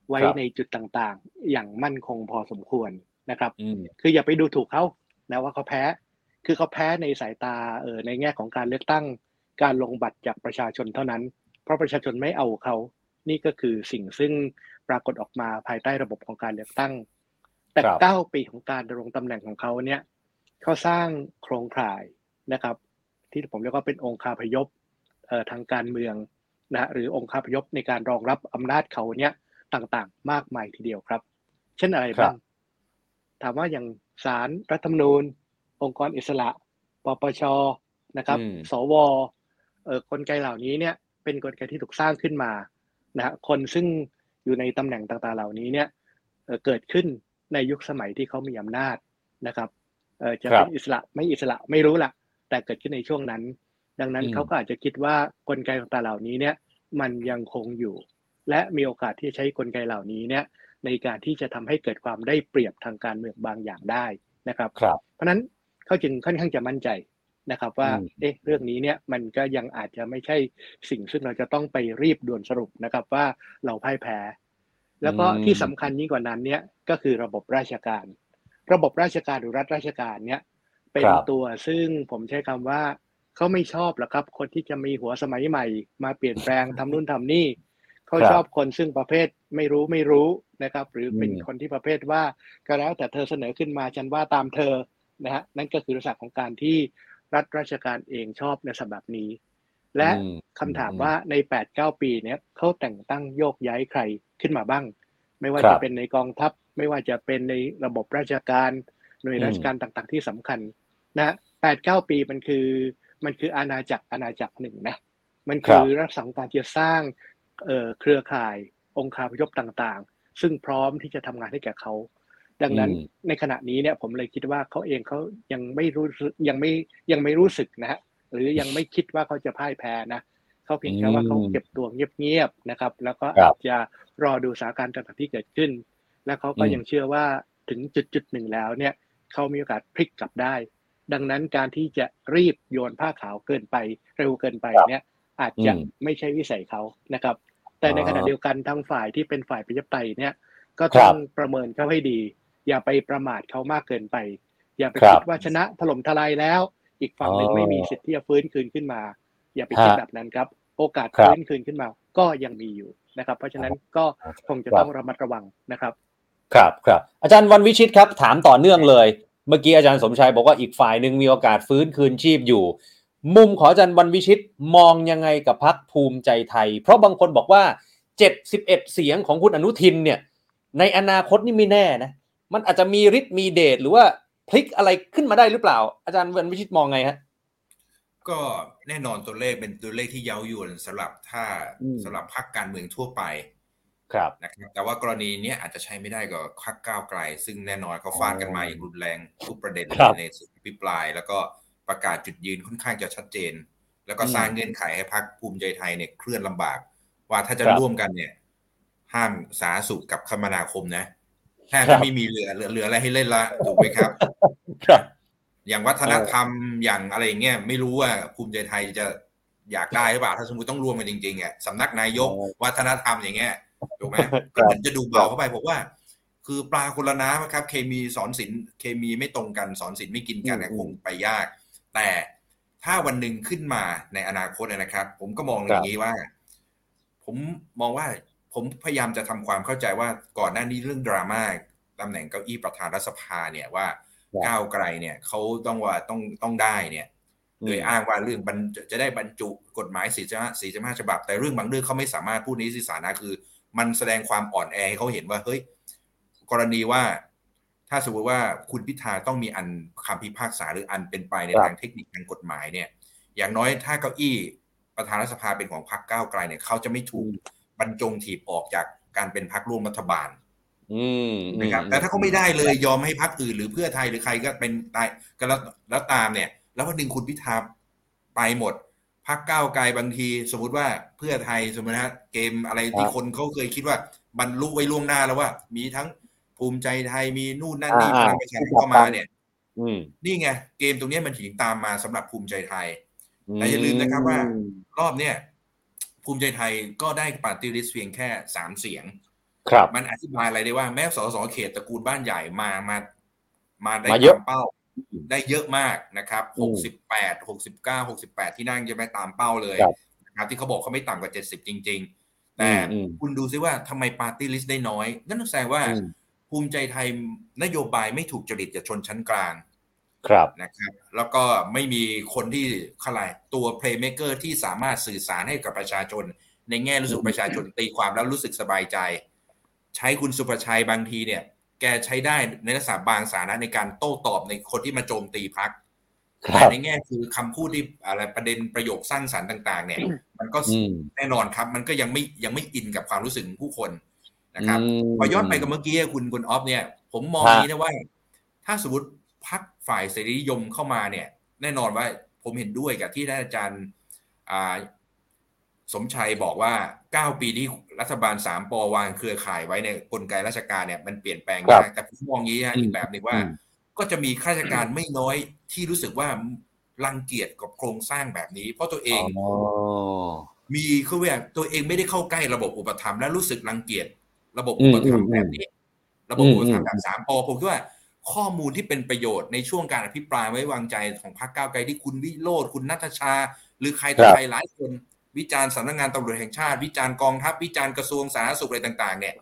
ไว้ในจุดต่างๆ อย่างมั่นคงพอสมควรนะครับ คืออย่าไปดูถูกเขานะว่าเขาแพ้ คือเขาแพ้ในสายตาเออในแง่ของการเลือกตั้ง การลงบัตรจากประชาชนเท่านั้น เพราะประชาชนไม่เอาเขา นี่ก็คือสิ่งซึ่งปรากฏออกมาภายใต้ระบบของการเลือกตั้ง แต่เก้าปีของการดำรงตำแหน่งของเขาเนี่ยเขาสร้างโครงข่ายนะครับ ที่ผมเรียกว่าเป็นองค์คาพยพทางการเมืองนะหรือองค์คาพยพในการรองรับอำนาจเขาเนี้ย ต่างๆ มากมายทีเดียวครับ เช่นอะไรบ้างถามว่าอย่างศาลรรัฐธรรมนูญ องค์กรอิสระปปชนะครับ สวเอ่อกลไกเหล่านี้เนี่ย เป็นกลไกที่ถูกสร้างขึ้นมานะฮะคนซึ่งอยู่ในตำแหน่งต่างๆเหล่านี้เนี่ยเกิดขึ้นในยุคสมัยที่เขามีอำนาจนะครับเออจะเป็นอิสระไม่อิสระไม่รู้ละแต่เกิดขึ้นในช่วงนั้น ดังนั้นเขาก็อาจจะคิดว่ากลไกต่างๆเหล่านี้เนี่ย มันยังคงอยู่ และมีโอกาสที่จะใช้กลไกเหล่านี้เนี่ยในการที่จะทำให้เกิดความได้เปรียบทางการเมืองบางอย่างได้นะครับครับเพราะนั้นเขาจึงค่อนข้างจะมั่นใจนะครับว่าเอ๊ะเรื่องนี้เนี่ยมันก็ยังอาจจะไม่ใช่สิ่งซึ่งเราจะต้องไปรีบด่วนสรุปนะครับว่าเราพ่ายแพ้ แล้วก็ที่สำคัญยิ่งกว่านั้นเนี่ยก็คือระบบราชการ ระบบราชการหรือรัฐราชการเนี่ยเป็นตัวซึ่งผมใช้คำว่าเขาไม่ชอบหรอกครับ คนที่จะมีหัวสมัยใหม่ มาเปลี่ยนแปลงทำนู่นทำนี่ เขาชอบคนซึ่งประเภทไม่รู้ไม่รู้นะครับ หรือเป็นคนที่ประเภทว่าก็แล้วแต่เธอเสนอขึ้นมาฉันว่าตามเธอนะฮะนั่นก็คือลักษณะของการที่รัฐราชการเองชอบในสแบบนี้ และคำถามว่าใน8ปดเปีเนี้ยเขาแต่งตั้งโยกย้ายใครขึ้นมาบ้าง ไม่ว่าจะเป็นในกองทัพ ไม่ว่าจะเป็นในระบบราชการหน่วยราชการต่างๆ ที่สำคัญนะแปดเก้าปีมันคือมันคืออาณาจักรอาณาจักรหนึ่งนะมันคือรักษาการจะสร้าง เครือข่ายองค์คาพยพต่างๆ ซึ่งพร้อมที่จะทำงานให้แก่เขา ดังนั้นในขณะนี้เนี่ยผมเลยคิดว่าเขาเองเขายังไม่รู้ยังไม่ยังไม่รู้สึกนะฮะหรือยังไม่คิดว่าเขาจะพ่ายแพ้นะเขาเพียงแค่ว่าเขาเก็บตัวเงียบๆนะครับ แล้วก็อาจจะรอดูสถานการณ์ต่างๆที่เกิดขึ้น และเขาก็ยังเชื่อว่าถึงจุดจุดหนึ่งแล้วเนี่ยเขามีโอกาสพลิกกลับได้ ดังนั้นการที่จะรีบโยนผ้าขาวเกินไปเร็วเกินไปเนี่ยอาจจะไม่ใช่วิสัยเขานะครับ แต่ในขณะเดียวกันทางฝ่ายที่เป็นฝ่ายประชาธิปไตยเนี่ย ก็ต้องประเมินเขาให้ดี อย่าไปประมาทเขามากเกินไป อย่าไปคิดว่าชนะถล่มทลายแล้ว อีกฝั่งหนึ่งไม่มีสิทธิ์ที่จะฟื้นคืนขึ้นมา อย่าไปคิดแบบนั้นครับ โอกาสฟื้นคืนขึ้นมา ก็ยังมีอยู่นะครับ เพราะฉะนั้นก็คงจะต้องระมัดระวังนะครับ ครับครับอาจารย์วันวิชิตครับถามต่อเนื่องเลย เมื่อกี้อาจารย์สมชัยบอกว่าอีกฝ่ายหนึ่งมีโอกาสฟื้นคืนชีพอยู่ มุมขออาจารย์วันวิชิตมองยังไงกับพักภูมิใจไทย เพราะบางคนบอกว่า 71 เสียงของคุณอนุทินเนี่ย ในอนาคตนี่ไม่แน่นะ มันอาจจะมีฤทธิ์มีเดชหรือว่าพลิกอะไรขึ้นมาได้หรือเปล่า อาจารย์วันวิชิตมองไงฮะก็แน่นอนตัวเลขเป็นตัวเลขที่เย้ายวนสำหรับถ้าสำหรับพรรคการเมืองทั่วไป ครับนะครับแต่ว่ากรณีนี้อาจจะใช้ไม่ได้กับพรรคก้าวไกล ซึ่งแน่นอนเขาฟาดกันมาอย่างรุนแรงทุกประเด็นในสุดพิปลาย แล้วก็ ประกาศจุดยืนค่อนข้างจะชัดเจน แล้วก็สร้างเงื่อนไขให้พรรคภูมิใจไทยเนี่ยเคลื่อนลำบาก ว่าถ้าจะร่วมกันเนี่ย ห้ามสาสุขกับคมนาคมนะแทบจะไม่มีเหลือเหลืออะไรให้เล่นละถูกไหมครับอย่างวัฒนธรรมอย่างอะไรเงี้ยไม่รู้ว่าภูมิใจไทยจะอยากได้หรือเปล่าถ้าสมมติต้องรวมกันจริงๆอะสำนักนายกวัฒนธรรมอย่างเงี้ยถูกไหมก็เหมือนจะดูเบาเข้าไปผมว่า คือปลาคนละน้ำครับ เคมีสอนศิลป์เคมีไม่ตรงกันสอนศิลป์ไม่กินกันคงไปยาก แต่ถ้าวันหนึ่งขึ้นมาในอนาคตนะครับ ผมก็มองอย่างนี้ว่า ผมมองว่าผมพยายามจะทำความเข้าใจว่าก่อนหน้านี้เรื่องดราม่าตำแหน่งเก้าอี้ประธานรัฐสภาเนี่ยว่าก้าวไกลเนี่ยเขาต้องว่าต้องต้องได้เนี่ยโดยอ้างว่าเรื่องจะได้บรรจุกฎหมายสีจสีจมาฉบับ แต่เรื่องบางเรื่องเขาไม่สามารถพูดนี้สิสานะคือ มันแสดงความอ่อนแอให้เขาเห็นว่าเฮ้ยกรณีว่า ถ้าสมมติว่าคุณพิธาต้องมีอันคำพิพากษาหรืออันเป็นไปในทางเทคนิคทางกฎหมายเนี่ย อย่างน้อยถ้าเก้าอี้ประธานรัฐสภาเป็นของพรรคก้าวไกลเนี่ยเขาจะไม่ถูกบรรจงถีบออกจากการเป็นพรรคร่วมรัฐบาลนะครับแต่ถ้าเขาไม่ได้เลยยอมให้พรรคอื่นหรือเพื่อไทยหรือใครก็เป็นตายก็แล้วแล้วตามเนี่ย แล้ววันหนึ่งคุณพิธาไปหมดพรรคก้าวไกลบางที สมมติว่าเพื่อไทยสมมตินะเกมอะไรที่คนเขาเคยคิดว่าบรรลุไว้ล่วงหน้าแล้วว่า มีทั้ง ภูมิใจไทยมีนู่นนั่นนี่พลังประชารัฐเข้ามาเนี่ยนี่ไงเกมตรงนี้มันถึงตามมาสำหรับภูมิใจไทยแต่อย่าลืมนะครับว่า รอบเนี้ยภูมิใจไทยก็ได้ปาร์ตี้ลิสต์เพียงแค่สามเสียง ครับ มันอธิบายอะไรได้ว่าแม้สสเขตตระกูลบ้านใหญ่มามา มาได้ตามเป้า ได้เยอะมากนะครับหกสิบแปดหกสิบเก้าหกสิบแปดที่นั่งจะไปตามเป้าเลยนะครับ ที่เขาบอกเขาไม่ต่ำกว่าเจ็ดสิบจริง ๆ แต่คุณดูซิว่าทำไมปาร์ตี้ลิสต์ได้น้อยนั่นแสดงว่า ภูมิใจไทยนโยบายไม่ถูกจริตกับชนชั้นกลางครับนะครับ แล้วก็ไม่มีคนที่คล้ายตัว playmaker ที่สามารถสื่อสารให้กับประชาชน ในแง่รู้สึกประชาชนตีความแล้วรู้สึกสบายใจ ใช้คุณศุภชัยบางทีเนี่ย แกใช้ได้ในลักษณะบางสาระในการโต้ตอบในคนที่มาโจมตีพรรคครับแต่ในแง่คือคำพูดที่อะไรประเด็นประโยคสร้างสรรค์ต่าง ๆ เนี่ย มันก็อืมแน่นอนครับ มันก็ยังไม่ยังไม่อินกับความรู้สึกของผู้คน นะครับมพอย้อนไปกับเมื่อกี้คุณคุณออฟเนี่ย ผมมองฮะนี้นะว่า ถ้าสมมติพักฝ่ายเสรีนิยมเข้ามาเนี่ย แน่นอนว่าผมเห็นด้วยกับที่ท่านอาจารย์อ่าสมชัยบอกว่า 9 ปีที่รัฐบาล 3ปอวางเครือข่ายไว้ในกลไกราชการเนี่ยมันเปลี่ยนแปลงครัยาบกแต่ผมมองงี้ฮะอืมอีกแบบหนึ่งว่าอืมก็จะมีข้าราชการไม่น้อยที่รู้สึกว่ารังเกียจกับโครงสร้างแบบนี้ เพราะตัวเองอ๋อมีเขาเรียกตัวเองไม่ได้เข้าใกล้ระบบอุปถัมภ์และรู้สึกรังเกียจ ระบบอุปถัมภ์อืมแบบนี้ ระบบอืมอุปถัมภ์แบบสามปอผมคิดว่าข้อมูลที่เป็นประโยชน์ในช่วงการอภิปรายไว้วางใจของพรรคก้าวไกลที่คุณวิโรธคุณนัทชา หรือใครต่อครับใครหลายคนวิจารณ์สำนักงานตำรวจแห่งชาติ วิจารณ์กองทัพวิจารณ์กระทรวงสาธารณสุขอะไรต่าง ๆ เนี่ย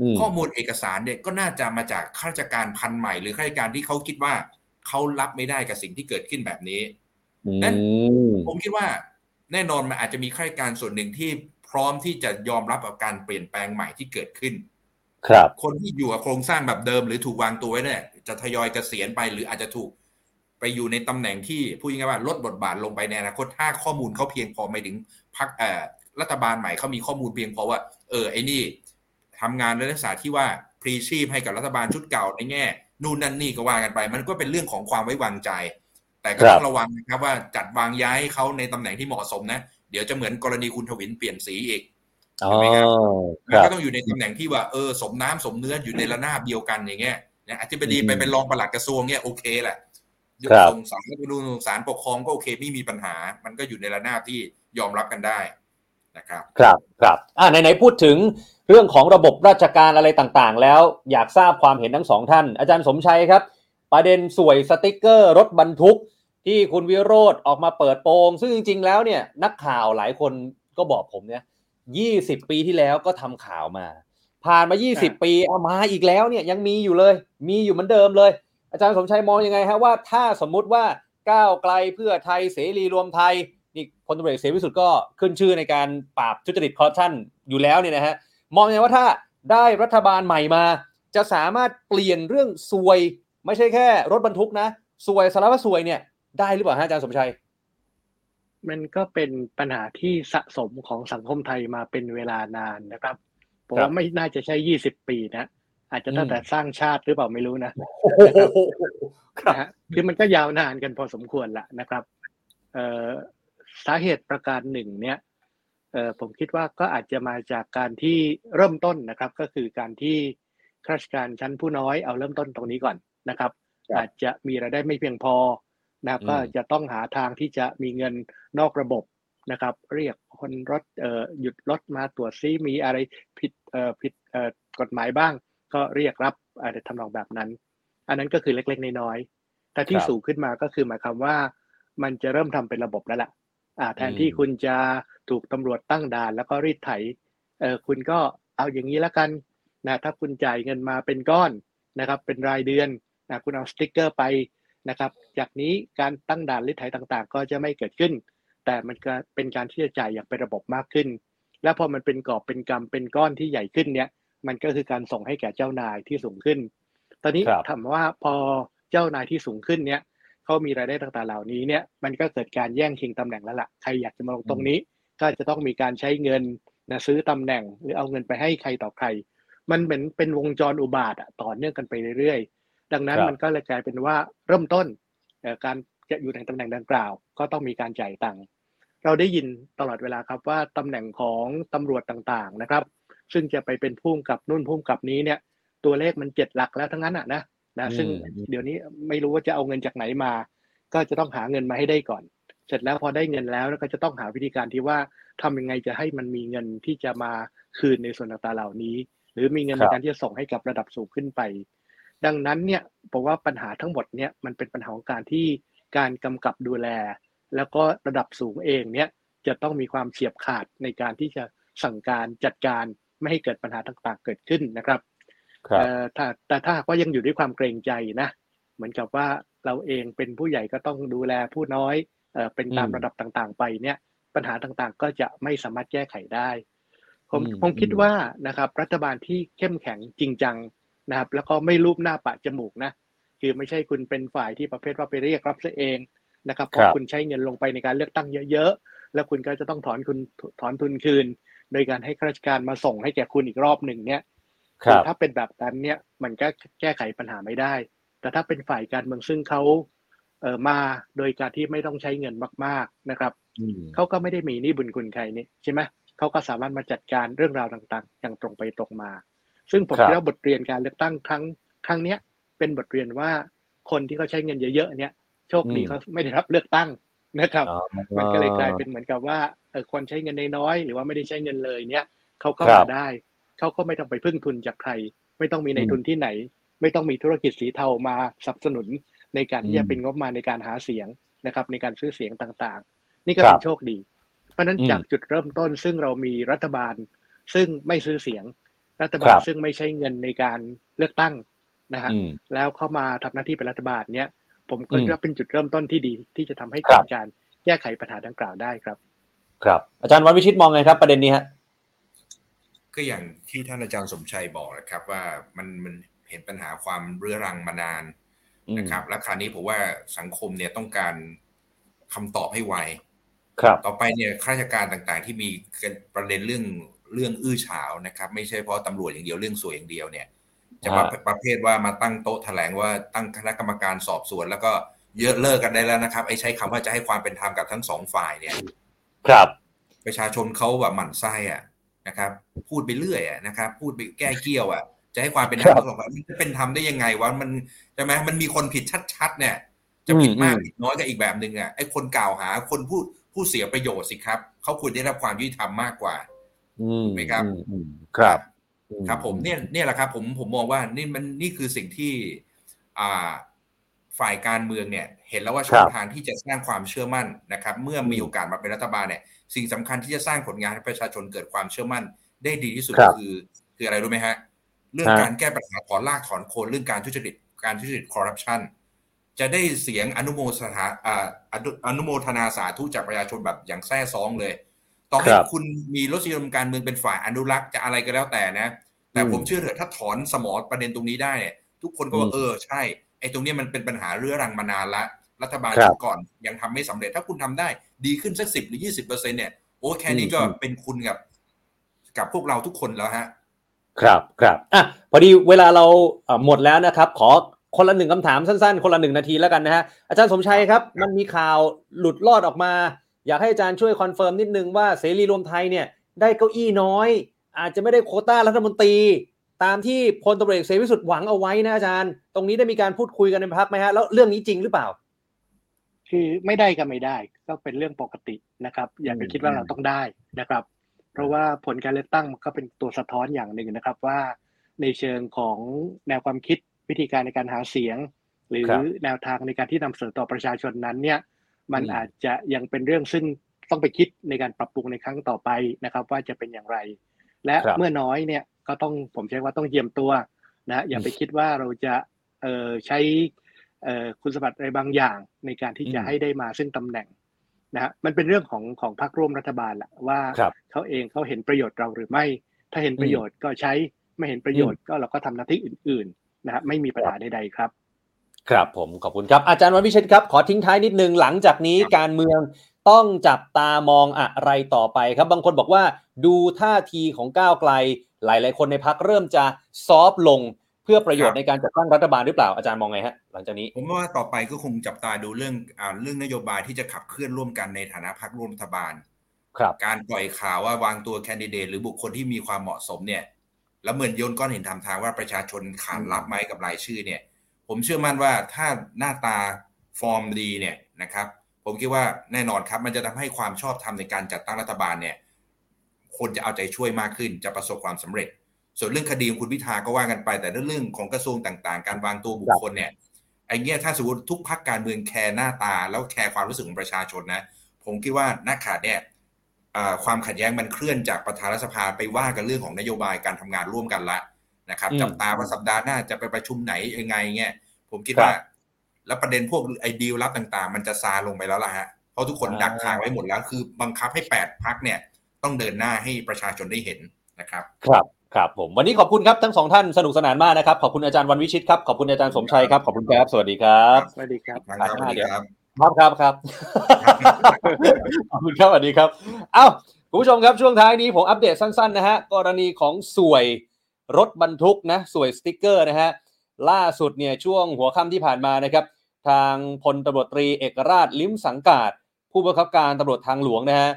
อืมข้อมูลเอกสารเนี่ยก็น่าจะมาจากข้าราชการพันใหม่ หรือข้าราชการที่เขาคิดว่าเขารับไม่ได้กับสิ่งที่เกิดขึ้นแบบนี้นั่นผมคิดว่าแน่นอนมันอาจจะมีข้าราชการส่วนหนึ่งที่ พร้อมที่จะยอมรับกับการเปลี่ยนแปลงใหม่ที่เกิดขึ้น ครับ คนที่อยู่กับโครงสร้างแบบเดิม หรือถูกวางตัวไว้เนี่ยจะทยอยเกษียณไป หรืออาจจะถูกไปอยู่ในตำแหน่งที่พูดง่ายๆว่าลดบทบาทลงไปในอนาคตถ้าข้อมูลเขาเพียงพอไม่ถึงพักเอ่อรัฐบาลใหม่เขามีข้อมูลเพียงพอว่า เออไอ้นี่ทำงานในลักษณะที่ว่าพรีชีพให้กับรัฐบาลชุดเก่าในแง่นู่นนั่นนี่ก็ว่ากันไป มันก็เป็นเรื่องของความไว้วางใจ แต่ก็ครับต้องระวังนะครับว่าจัดวางย้ายให้เขาในตำแหน่งที่เหมาะสมนะ เดี๋ยวจะเหมือนกรณีคุณทวินเปลี่ยนสีอีกอ๋อใช่ไหมครับคมันรับก็ต้องอยู่ในตำแหน่งที่ว่าเออสมน้ำสมเนื้ออยู่ในระนาบเดียวกันอย่างเงี้ยนะอธิบดีอืมไปเป็นรองปลัดกระทรวงเนี่ยโอเคแหละครับส่งสารไปดูสารปกครองก็โอเคไม่มีปัญหา มันก็อยู่ในระนาบที่ยอมรับกันได้นะครับ ครับครับอ่าไหนๆพูดถึงเรื่องของระบบราชการอะไรต่างๆ แล้วอยากทราบความเห็นทั้งสองท่าน อาจารย์สมชัยครับ ประเด็นสวยสติกเกอร์รถบรรทุก ที่คุณวิโรธออกมาเปิดโปง ซึ่งจริง ๆ แล้วเนี่ยนักข่าวหลายคนก็บอกผมเนี่ยยี่สิบปีที่แล้วก็ทำข่าวมา ผ่านมา20ปีเอามาอีกแล้วเนี่ยยังมีอยู่เลย มีอยู่เหมือนเดิมเลย อาจารย์สมชัยมองยังไงฮะว่าถ้าสมมุติว่าก้าวไกลเพื่อไทยเสรีรวมไทยนี่พลตำรวจเอกเสรีพิสุทธิ์ก็ขึ้นชื่อในการปราบทุจริตคอร์รัปชันอยู่แล้วเนี่ยนะฮะมองยังไงว่าถ้าได้รัฐบาลใหม่มา จะสามารถเปลี่ยนเรื่องซวย ไม่ใช่แค่รถบรรทุกนะซวยสารพัดซวยเนี่ย ได้หรือเปล่าฮะอาจารย์สมชัย มันก็เป็นปัญหาที่สะสมของสังคมไทยมาเป็นเวลานานนะครับผมครับว่าไม่น่าจะใช่ยี่สิบปีนะอาจจะตั้งแต่สร้างชาติหรือเปล่าไม่รู้นะครับนะฮะคือมันก็ยาวนานกันพอสมควรละนะครับ เอ่อสาเหตุประการหนึ่งเนี่ยเอ่อผมคิดว่าก็อาจจะมาจากการที่เริ่มต้นนะครับ ก็คือการที่ข้าราชการชั้นผู้น้อยเอาเริ่มต้นตรงนี้ก่อนนะครับครับอาจจะมีรายได้ไม่เพียงพอ นะครับอืมก็จะต้องหาทางที่จะมีเงินนอกระบบนะครับ เรียกคนรถเอ่อหยุดรถมาตรวจซิมีอะไรผิดเอ่อผิดเอ่อกฎหมายบ้าง ก็เรียกรับอะไรทำนองแบบนั้น อันนั้นก็คือเล็กๆน้อยๆแต่ที่ครับสูงขึ้นมาก็คือหมายความว่า มันจะเริ่มทำเป็นระบบแล้วล่ะอ่าแทนที่อืมคุณจะถูกตำรวจตั้งด่าน แล้วก็รีดไถเออคุณก็เอาอย่างนี้แล้วกันนะถ้าคุณจ่ายเงินมาเป็นก้อนนะครับ เป็นรายเดือนนะคุณเอาสติ๊กเกอร์ไป นะครับ จากนี้การตั้งด่านรีดไถต่างๆ ก็จะไม่เกิดขึ้น แต่มันก็เป็นการที่จะจ่ายอย่างเป็นระบบมากขึ้น แล้วพอมันเป็นกอบเป็นกำเป็นก้อนที่ใหญ่ขึ้นเนี่ย มันก็คือการส่งให้แก่เจ้านายที่สูงขึ้น ตอนนี้ครับถามว่าพอเจ้านายที่สูงขึ้นเนี่ยเขามีรายได้ต่างๆเหล่านี้เนี่ย มันก็เกิดการแย่งชิงตำแหน่งแล้วล่ะ ใครอยากจะมาลงตรงนี้ ก็จะต้องมีการใช้เงินนะซื้อตำแหน่งหรือเอาเงินไปให้ใครต่อใคร มันเหมือนเป็นวงจรอุบาทอะต่อเนื่องกันไปเรื่อยๆ ดังนั้นครับมันก็เลยกลายเป็นว่าเริ่มต้นเอ่อการจะอยู่ในตำแหน่งดังกล่าว ก็ต้องมีการจ่ายตังค์เราได้ยินตลอดเวลาครับว่าตำแหน่งของตำรวจต่างๆนะครับ ซึ่งจะไปเป็นผู้กำกับนู่นผู้กำกับนี้เนี่ย ตัวเลขมันเจ็ดหลักแล้วทั้งนั้นอะนะนะอืมซึ่งเดี๋ยวนี้ไม่รู้ว่าจะเอาเงินจากไหนมา ก็จะต้องหาเงินมาให้ได้ก่อน เสร็จแล้วพอได้เงินแล้วแล้วก็จะต้องหาวิธีการที่ว่าทำยังไงจะให้มันมีเงินที่จะมาคืนในส่วนต่างๆเหล่านี้ หรือมีเงินครัในบการที่จะส่งให้กับระดับสูงขึ้นไป ดังนั้นเนี่ยผมว่าปัญหาทั้งหมดเนี่ยมันเป็นปัญหาของการที่การกำกับดูแล แล้วก็ระดับสูงเองเนี่ยจะต้องมีความเฉียบขาดในการที่จะสั่งการจัดการไม่ให้เกิดปัญหาต่างๆเกิดขึ้นนะครับครับเอ่อถ้าแต่ถ้าหากว่ายังอยู่ด้วยความเกรงใจนะเหมือนกับว่าเราเองเป็นผู้ใหญ่ก็ต้องดูแลผู้น้อยเอ่อเป็นตามอืมระดับต่างๆ ไปเนี่ยปัญหาต่างๆ ก็จะไม่สามารถแก้ไขได้ ผมอืมผมคิดอืมว่านะครับรัฐบาลที่เข้มแข็งจริงจัง นะครับ แล้วก็ไม่รูปหน้าปะจมูกนะคือไม่ใช่คุณเป็นฝ่ายที่ประเภทว่าไปเรียกรับซะเองนะครับเพราะคุณใช้เงินลงไปในการเลือกตั้งเยอะๆ แล้วคุณก็จะต้องถอนคุณถอนทุนคืน โดยการให้ข้าราชการมาส่งให้แก่คุณอีกรอบหนึ่งเนี่ยคือถ้าเป็นแบบนั้นเนี่ยมันก็แก้ไขปัญหาไม่ได้ แต่ถ้าเป็นฝ่ายการเมืองซึ่งเขาเออมาโดยการที่ไม่ต้องใช้เงินมาก ๆนะครับเขาก็ไม่ได้มีนี่บุญคุณใครนี่ใช่ไหมเขาก็สามารถมาจัดการเรื่องราวต่างๆ อย่างตรงไปตรงมา ซึ่งผมคิดว่าบทเรียนการเลือกตั้งครั้งครั้งเนี้ยเป็นบทเรียนว่าคนที่เขาใช้เงินเยอะๆเนี่ยโชคดีเขาไม่ได้รับเลือกตั้งนะครับ มันก็เลยกลายเป็นเหมือนกับว่าเออคนใช้เงินน้อยหรือว่าไม่ได้ใช้เงินเลยเนี่ยเขาก็มาได้เขาก็ไม่ต้องไปพึ่งทุนจากใคร ไม่ต้องมีในทุนที่ไหน ไม่ต้องมีธุรกิจสีเทามาสนับสนุนในการที่จะเป็นงบมาในการหาเสียงนะครับ ในการซื้อเสียงต่างๆ นี่ก็เป็นโชคดี เพราะนั้นจากจุดเริ่มต้นซึ่งเรามีรัฐบาล ซึ่งไม่ซื้อเสียง รัฐบาลซึ่งไม่ใช้เงินในการเลือกตั้งนะฮะแล้วเข้ามาทำหน้าที่เป็นรัฐบาลเนี้ยผมก็ว่าเป็นจุดเริ่มต้นที่ดีที่จะทำให้เกิดการแก้ไขปัญหาดังกล่าวได้ครับ ครับ อาจารย์วันวิชิตมองไงครับ ประเด็นนี้ฮะก็อย่างที่ท่านอาจารย์สมชัยบอกนะครับ ว่ามันมันเห็นปัญหาความเรื้อรังมานานนะครับ และคราวนี้ผมว่าสังคมเนี่ยต้องการคำตอบให้ไวครับ ต่อไปเนี่ยข้าราชการต่างๆ ที่มีประเด็นเรื่อง เรื่องอื้อฉาวนะครับ ไม่ใช่เพราะตำรวจอย่างเดียวเรื่องสวยอย่างเดียวเนี่ยจะมาประเภทว่ามาตั้งโต๊ะแถลงว่าตั้งคณะกรรมการสอบสวน แล้วก็เยอะเลิกกันได้แล้วนะครับไอ้ใช้คำว่าจะให้ความเป็นธรรมกับทั้งสองฝ่ายเนี่ย ครับ ประชาชนเขาแบบหมั่นไส้อะนะครับ พูดไปเรื่อยอะนะครับ พูดไปแก้เกี้ยวอะจะให้ความเป็นธรรมสองฝ่ายมันจะเป็นธรรมได้ยังไงวะมันใช่ไหมมันมีคนผิดชัดๆ เนี่ย จะผิดมากผิดน้อยก็อีกแบบหนึ่งอะไอ้คนกล่าวหาคนพูดผู้เสียประโยชน์สิครับเขาควรได้รับความยุติธรรมมากกว่า ไหมครับครับ ครับผมเนี่ยเนี่ยแหละครับผมผมมองว่านี่มันนี่คือสิ่งที่อ่าฝ่ายการเมืองเนี่ย เห็นแล้วว่าช่องทางที่จะสร้างความเชื่อมั่นนะครับ เมื่อมีโอกาสมาเป็นรัฐบาลเนี่ย สิ่งสำคัญที่จะสร้างผลงานให้ประชาชนเกิดความเชื่อมั่น ได้ดีที่สุดคือคืออะไรรู้ไหมฮะ เรื่องการแก้ปัญหาถอนลากถอนโคนเรื่องการทุจริตการทุจริตคอร์รัปชันจะได้เสียงอนุโมทนาอนุโมทนาสาธุจากประชาชนแบบอย่างแท้ซองเลย ต่อให้คุณมีรสนิยมการเมืองเป็นฝ่ายอนุรักษ์จะอะไรก็แล้วแต่นะ แต่ผมเชื่อเถอะถ้าถอนสมอประเด็นตรงนี้ได้เนี่ยทุกคนก็ว่าเออใช่ไอ้ตรงนี้มันเป็นปัญหาเรื้อรังมานานละรัฐบาลก่อนยังทำไม่สำเร็จ ถ้าคุณทำได้ ดีขึ้นสักสิบหรือยี่สิบเปอร์เซ็นเนี่ยโอ้แค่นี้ก็เป็นคุณกับ กับพวกเราทุกคนแล้วฮะ ครับครับอะพอดีเวลาเราหมดแล้วนะครับ ขอคนละหนึ่งคำถามสั้นๆ คนละหนึ่งนาทีแล้วกันนะฮะอาจารย์สมชัยครับ มันมีข่าวหลุดลอดออกมา อยากให้อาจารย์ช่วย confirm นิดนึงว่าเสรีรวมไทยเนี่ยได้เก้าอี้น้อย อาจจะไม่ได้โควตารัฐมนตรี ตามที่พลตำรวจเอกเสรีพิสุทธิ์หวังเอาไว้นะอาจารย์ ตรงนี้ได้มีการพูดคุยกันในพักไหมฮะแล้วเรื่องนี้จริงหรือเปล่า คือไม่ได้ก็ไม่ได้ก็เป็นเรื่องปกตินะครับ อย่าไปคิดว่าเราต้องได้นะครับ เพราะว่าผลการเลือกตั้งก็เป็นตัวสะท้อนอย่างหนึ่งนะครับว่าในเชิงของแนวความคิดวิธีการในการหาเสียง หรือแนวทางในการที่นำเสนอต่อประชาชนนั้นเนี่ย มันอาจจะยังเป็นเรื่องซึ่งต้องไปคิดในการปรับปรุงในครั้งต่อไปนะครับ ว่าจะเป็นอย่างไร และเมื่อน้อยเนี่ยก็ต้องผมใช้ว่าต้องเยี่ยมตัวนะอย่าไปคิดว่าเราจะเออใช้เออคุณสมบัติอะไรบางอย่างในการที่จะให้ได้มาซึ่งตำแหน่งนะฮะมันเป็นเรื่องของของพรรคร่วมรัฐบาลแหละว่าเขาเองเขาเห็นประโยชน์เราหรือไม่ ถ้าเห็นประโยชน์ก็ใช้ไม่เห็นประโยชน์ก็เราก็ทำหน้าที่อื่นๆนะฮะไม่มีปัญหาใดๆครับ ครับผมขอบคุณครับอาจารย์วันวิเชษครับ ขอทิ้งท้ายนิดนึงหลังจากนี้การเมืองต้องจับตามองอะไรต่อไปครับ บางคนบอกว่าดูท่าทีของก้าวไกล หลาย ๆ คนในพักเริ่มจะซอฟลงเพื่อประโยชน์ในการจัดตั้งรัฐบาลหรือเปล่าอาจารย์มองไงฮะหลังจากนี้ ผมว่าต่อไปก็คงจับตาดูเรื่องอ่าเรื่องนโยบายที่จะขับเคลื่อนร่วมกันในฐานะพักร่วมรัฐบาล ครับ การปล่อยข่าวว่าวางตัวแคนดิเดตหรือบุคคลที่มีความเหมาะสมเนี่ยแล้วเหมือนโยนก้อนเห็นทำทางว่าประชาชนขานรับไหมกับรายชื่อเนี่ย ผมเชื่อมั่นว่าถ้าหน้าตาฟอร์มดีเนี่ยนะครับ ผมคิดว่าแน่นอนครับมันจะทำให้ความชอบธรรมในการจัดตั้งรัฐบาลเนี่ยคนจะเอาใจช่วยมากขึ้นจะประสบความสำเร็จ ส่วนเรื่องคดีของคุณพิธาก็ว่ากันไป แต่เรื่องของกระทรวงต่างๆ การวางตัวบุคคลเนี่ยไอ้เงี้ยถ้าสมมติทุกพรรคการเมืองแคร์หน้าตา แล้วแคร์ความรู้สึกของประชาชนนะ ผมคิดว่านักขาดเนี่ยความขัดแย้งมันเคลื่อนจากประธานรัฐสภาไปว่ากันเรื่องของนโยบายการทำงานร่วมกันละ นะครับจับตาว่าสัปดาห์หน้าจะไปประชุมไหนยังไงเงี้ยผมคิดว่า แล้วประเด็นพวกไอ้ดีลลับต่างๆ มันจะซาลงไปแล้วล่ะฮะเพราะทุกคนดักทางไว้หมดแล้วคือบังคับให้แปดพักเนี่ย ต้องเดินหน้าให้ประชาชนได้เห็นนะครับ ครับครับผมวันนี้ขอบคุณครับทั้งสองท่านสนุกสนานมากนะครับ ขอบคุณอาจารย์วันวิชิตครับขอบคุณอาจารย์สมชัยครับขอบคุณครับ สวัสดีครับสวัสดีครับครับสวัสดีครับครับครับครับขอบคุณครับสวัสดีครับ เอ้าคุณผู้ชมครับช่วงท้ายนี้ผมอัปเดตสั้นๆนะฮะกรณีของส่วย รถบรรทุกนะส่วยสติ๊กเกอร์นะฮะล่าสุดเนี่ยช่วงหัวค่ำที่ผ่านมานะครับ ทางพลตำรวจตรีเอกราชลิ้มสังกาศผู้บังคับการตำรวจทางหลวงนะฮะ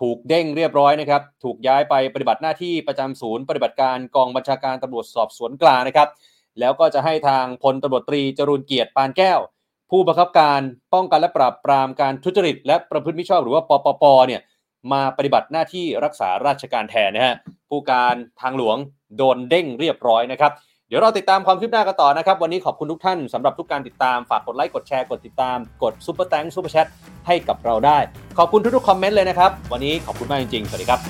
ถูกเด้งเรียบร้อยนะครับ ถูกย้ายไปปฏิบัติหน้าที่ประจำศูนย์ ปฏิบัติการกองบัญชาการตำรวจสอบสวนกลางนะครับ แล้วก็จะให้ทางพลตำรวจตรีจรูญเกียรติปานแก้ว ผู้บังคับการป้องกันและปราบปรามการทุจริต และประพฤติมิชอบหรือว่าปปปเนี่ยมาปฏิบัติหน้าที่รักษาราชการแทนนะฮะผู้การทางหลวง โดนเด้งเรียบร้อยนะครับ เดี๋ยวเราติดตามความคืบหน้ากันต่อนะครับ วันนี้ขอบคุณทุกท่านสำหรับทุกการติดตามฝากกดไลค์กดแชร์กดติดตาม กด Super Thanks Super Chat ให้กับเราได้ ขอบคุณทุกๆคอมเมนต์เลยนะครับ วันนี้ขอบคุณมากจริงๆ สวัสดีครับ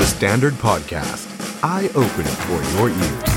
The Standard Podcast, eye Open for your ears.